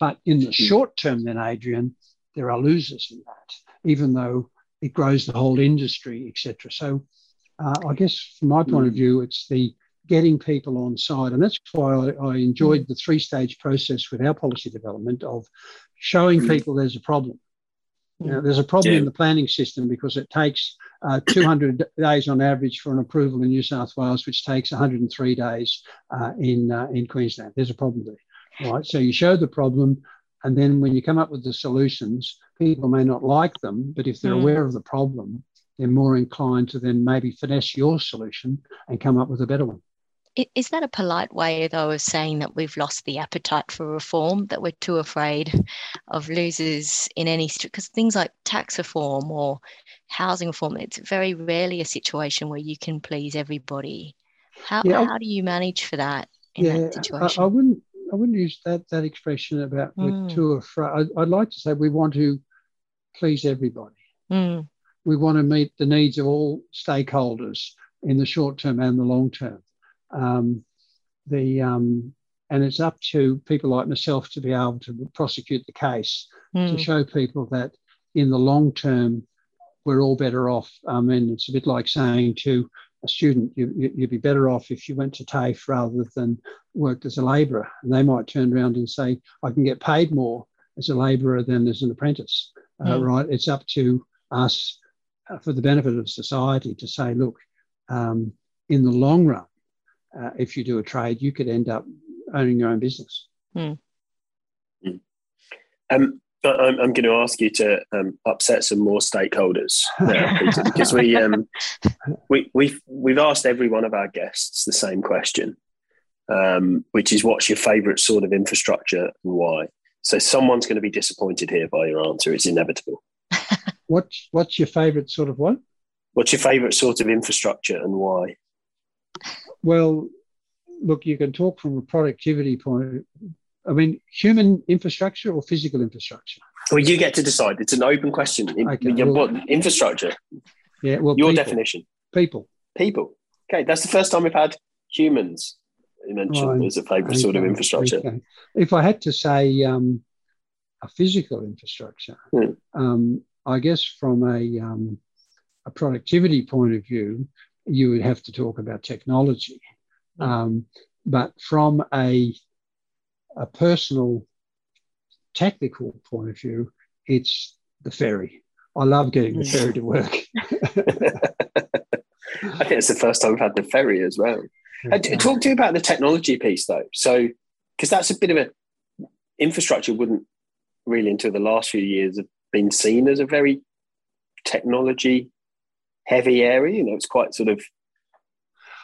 But in the mm. short term, then, Adrian, there are losers in that, even though it grows the whole industry, etc. So uh, I guess from my point of view, it's the getting people on side. And that's why I, I enjoyed the three stage process with our policy development of showing hmm. people there's a problem. You know, there's a problem yeah. in the planning system because it takes uh, 200 days on average for an approval in New South Wales, which takes 103 days uh, in uh, in Queensland. There's a problem there, right? So you show the problem, and then when you come up with the solutions, people may not like them, but if they're mm. aware of the problem, they're more inclined to then maybe finesse your solution and come up with a better one. Is that a polite way, though, of saying that we've lost the appetite for reform, that we're too afraid of losers in any, because things like tax reform or housing reform, it's very rarely a situation where you can please everybody. How, yeah, how do you manage for that in yeah, that situation? I, I wouldn't I wouldn't use that that expression about mm. we're too afraid. I, would like to say we want to please everybody. Mm. We want to meet the needs of all stakeholders in the short term and the long term. Um, the um, And it's up to people like myself to be able to prosecute the case mm. to show people that in the long term, we're all better off. I mean, it's a bit like saying to a student, you, would be better off if you went to TAFE rather than worked as a labourer. And they might turn around and say, I can get paid more as a labourer than as an apprentice, mm. uh, hmm. right? It's up to us uh, for the benefit of society to say, look, um, in the long run, uh, if you do a trade, you could end up owning your own business. Mm. Um, I'm, I'm, going to ask you to um, upset some more stakeholders Peter, because we um, we we've we've asked every one of our guests the same question, um, which is what's your favourite sort of infrastructure and why. So someone's going to be disappointed here by your answer. It's inevitable. What's what's your favourite sort of what? What's your favourite sort of infrastructure and why? Well, look, you can talk from a productivity point. I mean, human infrastructure or physical infrastructure? Well, you get to decide. It's an open question. Okay, well, what infrastructure? Yeah, well, your people, definition. People. People. Okay, that's the first time we've had humans mentioned as a favourite okay, sort of infrastructure. Okay. If I had to say um, a physical infrastructure, hmm. um, I guess from a, um, a productivity point of view, you would have to talk about technology. Hmm. Um, but from a, a personal technical point of view, it's the ferry. I love getting the ferry to work. I think it's the first time we've had the ferry as well. Uh, talk to you about the technology piece though. So, because that's a bit of a infrastructure wouldn't really until the last few years have been seen as a very technology heavy area. You know, it's quite sort of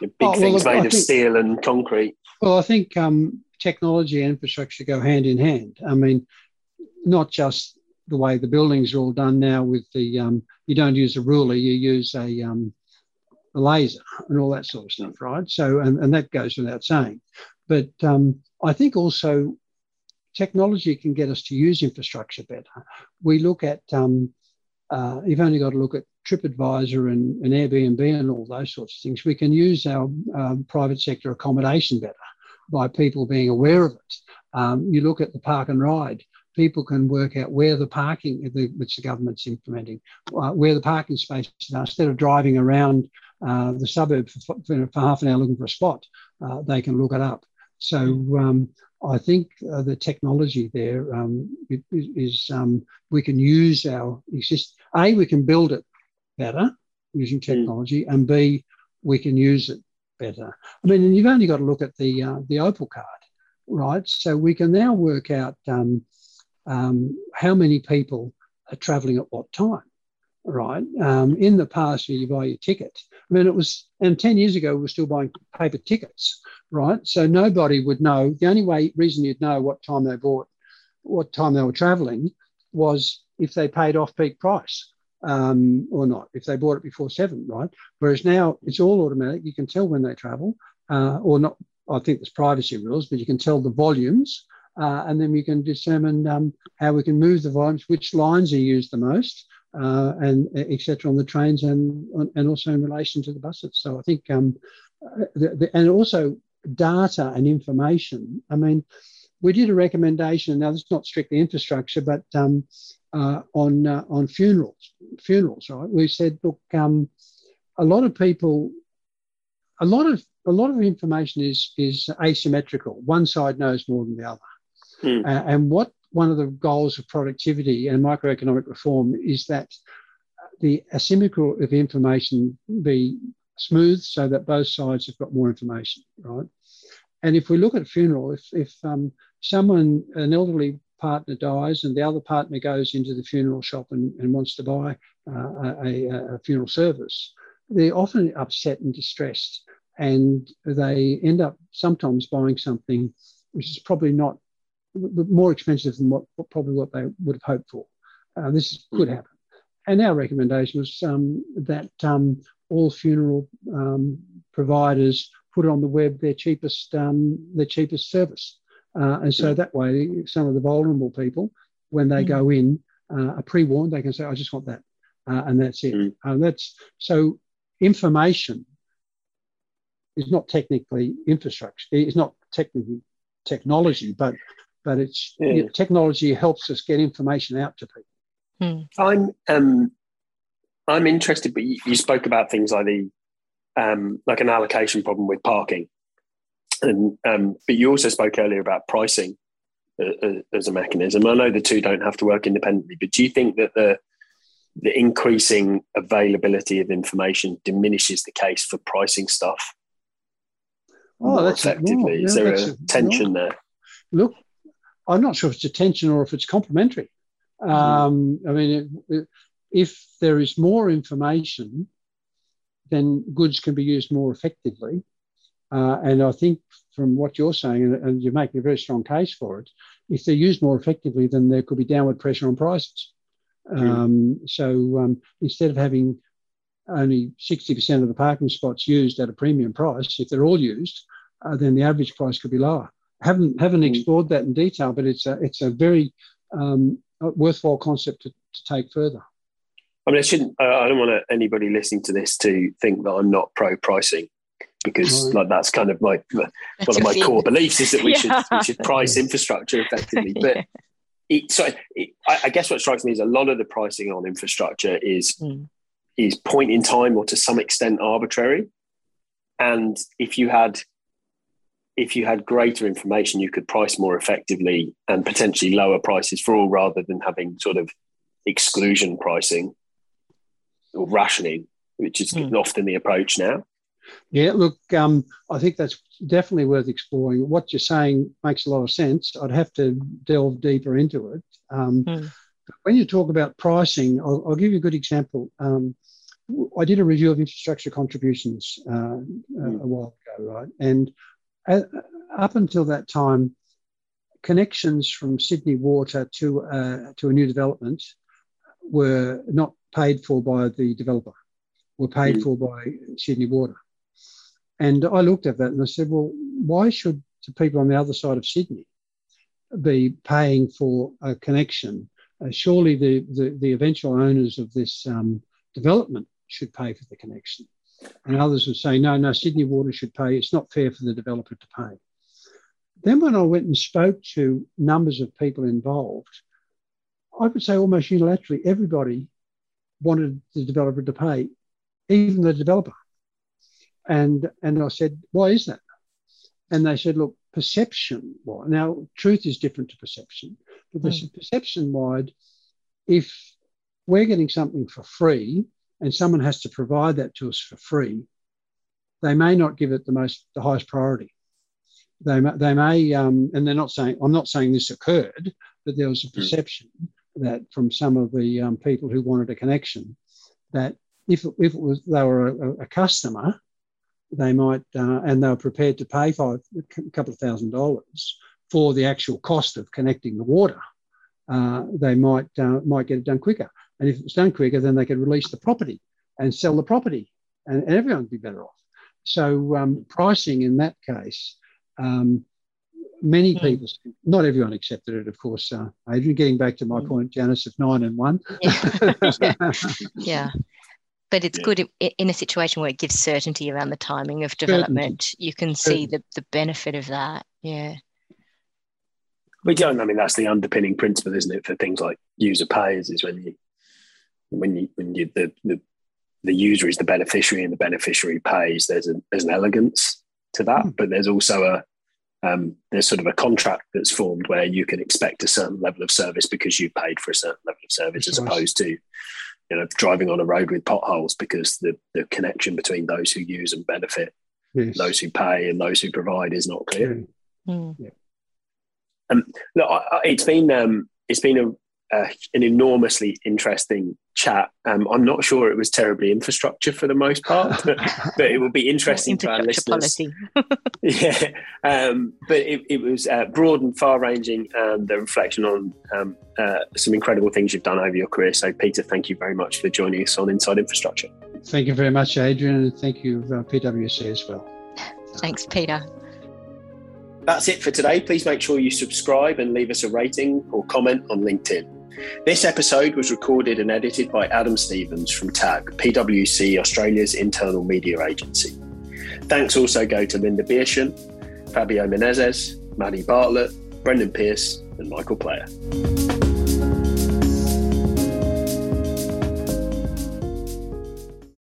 big oh, well, things made I of think, steel and concrete. Well, I think um, technology and infrastructure go hand in hand. I mean, not just the way the buildings are all done now with the um, you don't use a ruler, you use a, um, a, laser and all that sort of stuff, right? So, and, and that goes without saying. But um, I think also technology can get us to use infrastructure better. We look at um, uh, you've only got to look at TripAdvisor and, and, Airbnb and all those sorts of things. We can use our um, private sector accommodation better by people being aware of it. Um, you look at the park and ride. People can work out where the parking, which the government's implementing, uh, where the parking spaces are. Instead of driving around uh, the suburb for, for, half an hour looking for a spot, uh, they can look it up. So um, I think uh, the technology there um, is um, we can use our exist. A, we can build it better using hmm. technology, mm. and B, we can use it better. I mean, and you've only got to look at the uh, the Opal card, right? So we can now work out um, um how many people are travelling at what time right? Um, in the past, you buy your ticket. I mean, it was, and 10 years ago, we were still buying paper tickets, right? So nobody would know. The only way, reason you'd know what time they bought, what time they were traveling was if they paid off peak price um, or not, if they bought it before seven, right? Whereas now it's all automatic. You can tell when they travel uh, or not. I think there's privacy rules, but you can tell the volumes. Uh, and then we can determine um, how we can move the volumes, which lines are used the most, uh, and etc. on the trains and and also in relation to the buses. So I think um, the, the, and also data and information. I mean, we did a recommendation. Now, this is not strictly infrastructure, but um, uh, on uh, on funerals. Funerals, right? We said, look, um, a lot of people, a lot of a lot of information is is asymmetrical. One side knows more than the other. Mm. Uh, and what one of the goals of productivity and microeconomic reform is that the asymmetry of information be smooth so that both sides have got more information, right? And if we look at a funeral, if, if um, someone, an elderly partner dies and the other partner goes into the funeral shop and, and wants to buy uh, a, a, funeral service, they're often upset and distressed. And they end up sometimes buying something which is probably not more expensive than what, probably what they would have hoped for. Uh, this could mm-hmm. happen. And our recommendation was um, that um, all funeral um, providers put on the web their cheapest um, their cheapest service, uh, and so that way some of the vulnerable people, when they mm. go in, uh, are pre-warned. They can say, "I just want that," uh, and that's it. Mm. Uh, that's so information is not technically infrastructure. It's not technically technology, but but it's yeah. you know, technology helps us get information out to people. Hmm. I'm um, I'm interested, but you, you, spoke about things like the um, like an allocation problem with parking, and um, but you also spoke earlier about pricing uh, uh, as a mechanism. I know the two don't have to work independently, but do you think that the the increasing availability of information diminishes the case for pricing stuff oh, that's effectively? Is there a, a tension there? Look, I'm not sure if it's a tension or if it's complementary. Mm. Um, I mean, it, it, if there is more information, then goods can be used more effectively. Uh, and I think from what you're saying, and, and you're making a very strong case for it, if they're used more effectively, then there could be downward pressure on prices. Um, so um, instead of having only 60% of the parking spots used at a premium price, if they're all used, uh, then the average price could be lower. Haven't haven't mm. explored that in detail, but it's a it's a very um, worthwhile concept to, to take further. I mean, I shouldn't. I don't want anybody listening to this to think that I'm not pro pricing because right. like that's kind of my one of my core beliefs is that we yeah. should we should price infrastructure effectively. But yeah. it, so it, I, I, guess what strikes me is a lot of the pricing on infrastructure is mm. is point in time or to some extent arbitrary. And if you had if you had greater information, you could price more effectively and potentially lower prices for all rather than having sort of exclusion pricing or rationing, which is mm. often the approach now. Yeah, look, um, I think that's definitely worth exploring. What you're saying makes a lot of sense. I'd have to delve deeper into it. Um, mm. When you talk about pricing, I'll, I'll, give you a good example. Um, I did a review of infrastructure contributions uh, mm. a while ago, right? And up until that time, connections from Sydney Water to uh, to a new development were not paid for by the developer, were paid mm. for by Sydney Water. And I looked at that and I said, well, why should the people on the other side of Sydney be paying for a connection? Uh, surely the, the, the, eventual owners of this um, development should pay for the connection. And others would say, no, no, Sydney Water should pay. It's not fair for the developer to pay. Then, when I went and spoke to numbers of people involved, I would say almost unilaterally, everybody wanted the developer to pay, even the developer. And, and I said, why is that? And they said, look, perception. Well, now, truth is different to perception, but mm. perception wide, if we're getting something for free, and someone has to provide that to us for free, they may not give it the most the highest priority. They may, they may um, and they're not saying I'm not saying this occurred, but there was a hmm. perception that from some of the um, people who wanted a connection that if if it was they were a, a customer, they might uh, and they were prepared to pay five a couple of thousand dollars for the actual cost of connecting the water. Uh, they might uh, might get it done quicker. And if it's done quicker, then they could release the property and sell the property, and, and everyone would be better off. So um, pricing in that case, um, many mm. people, not everyone accepted it, of course. Uh, Adrian, getting back to my mm. point, Janice, of nine and one. yeah. yeah. But it's yeah. good in a situation where it gives certainty around the timing of development. Certainty. You can see the, the benefit of that. Yeah. We don't. I mean, that's the underpinning principle, isn't it, for things like user pays? Is when you when you when you the, the the user is the beneficiary and the beneficiary pays, there's a there's an elegance to that, mm. but there's also a um, there's sort of a contract that's formed where you can expect a certain level of service because you paid for a certain level of service, as opposed to you know driving on a road with potholes because the the connection between those who use and benefit, yes. those who pay and those who provide is not clear. Mm. Yeah. Um, look, it's been um, it's been a uh, an enormously interesting chat. Um, I'm not sure it was terribly infrastructure for the most part, but, but it will be interesting to our listeners. yeah, um, but it, it was uh, broad and far-ranging, and the reflection on um, uh, some incredible things you've done over your career. So, Peter, thank you very much for joining us on Inside Infrastructure. Thank you very much, Adrian, and thank you, uh, PwC, as well. Thanks, Peter. That's it for today. Please make sure you subscribe and leave us a rating or comment on LinkedIn. This episode was recorded and edited by Adam Stevens from TAG, PwC Australia's internal media agency. Thanks also go to Linda Bierschen, Fabio Menezes, Maddie Bartlett, Brendan Pierce, and Michael Player.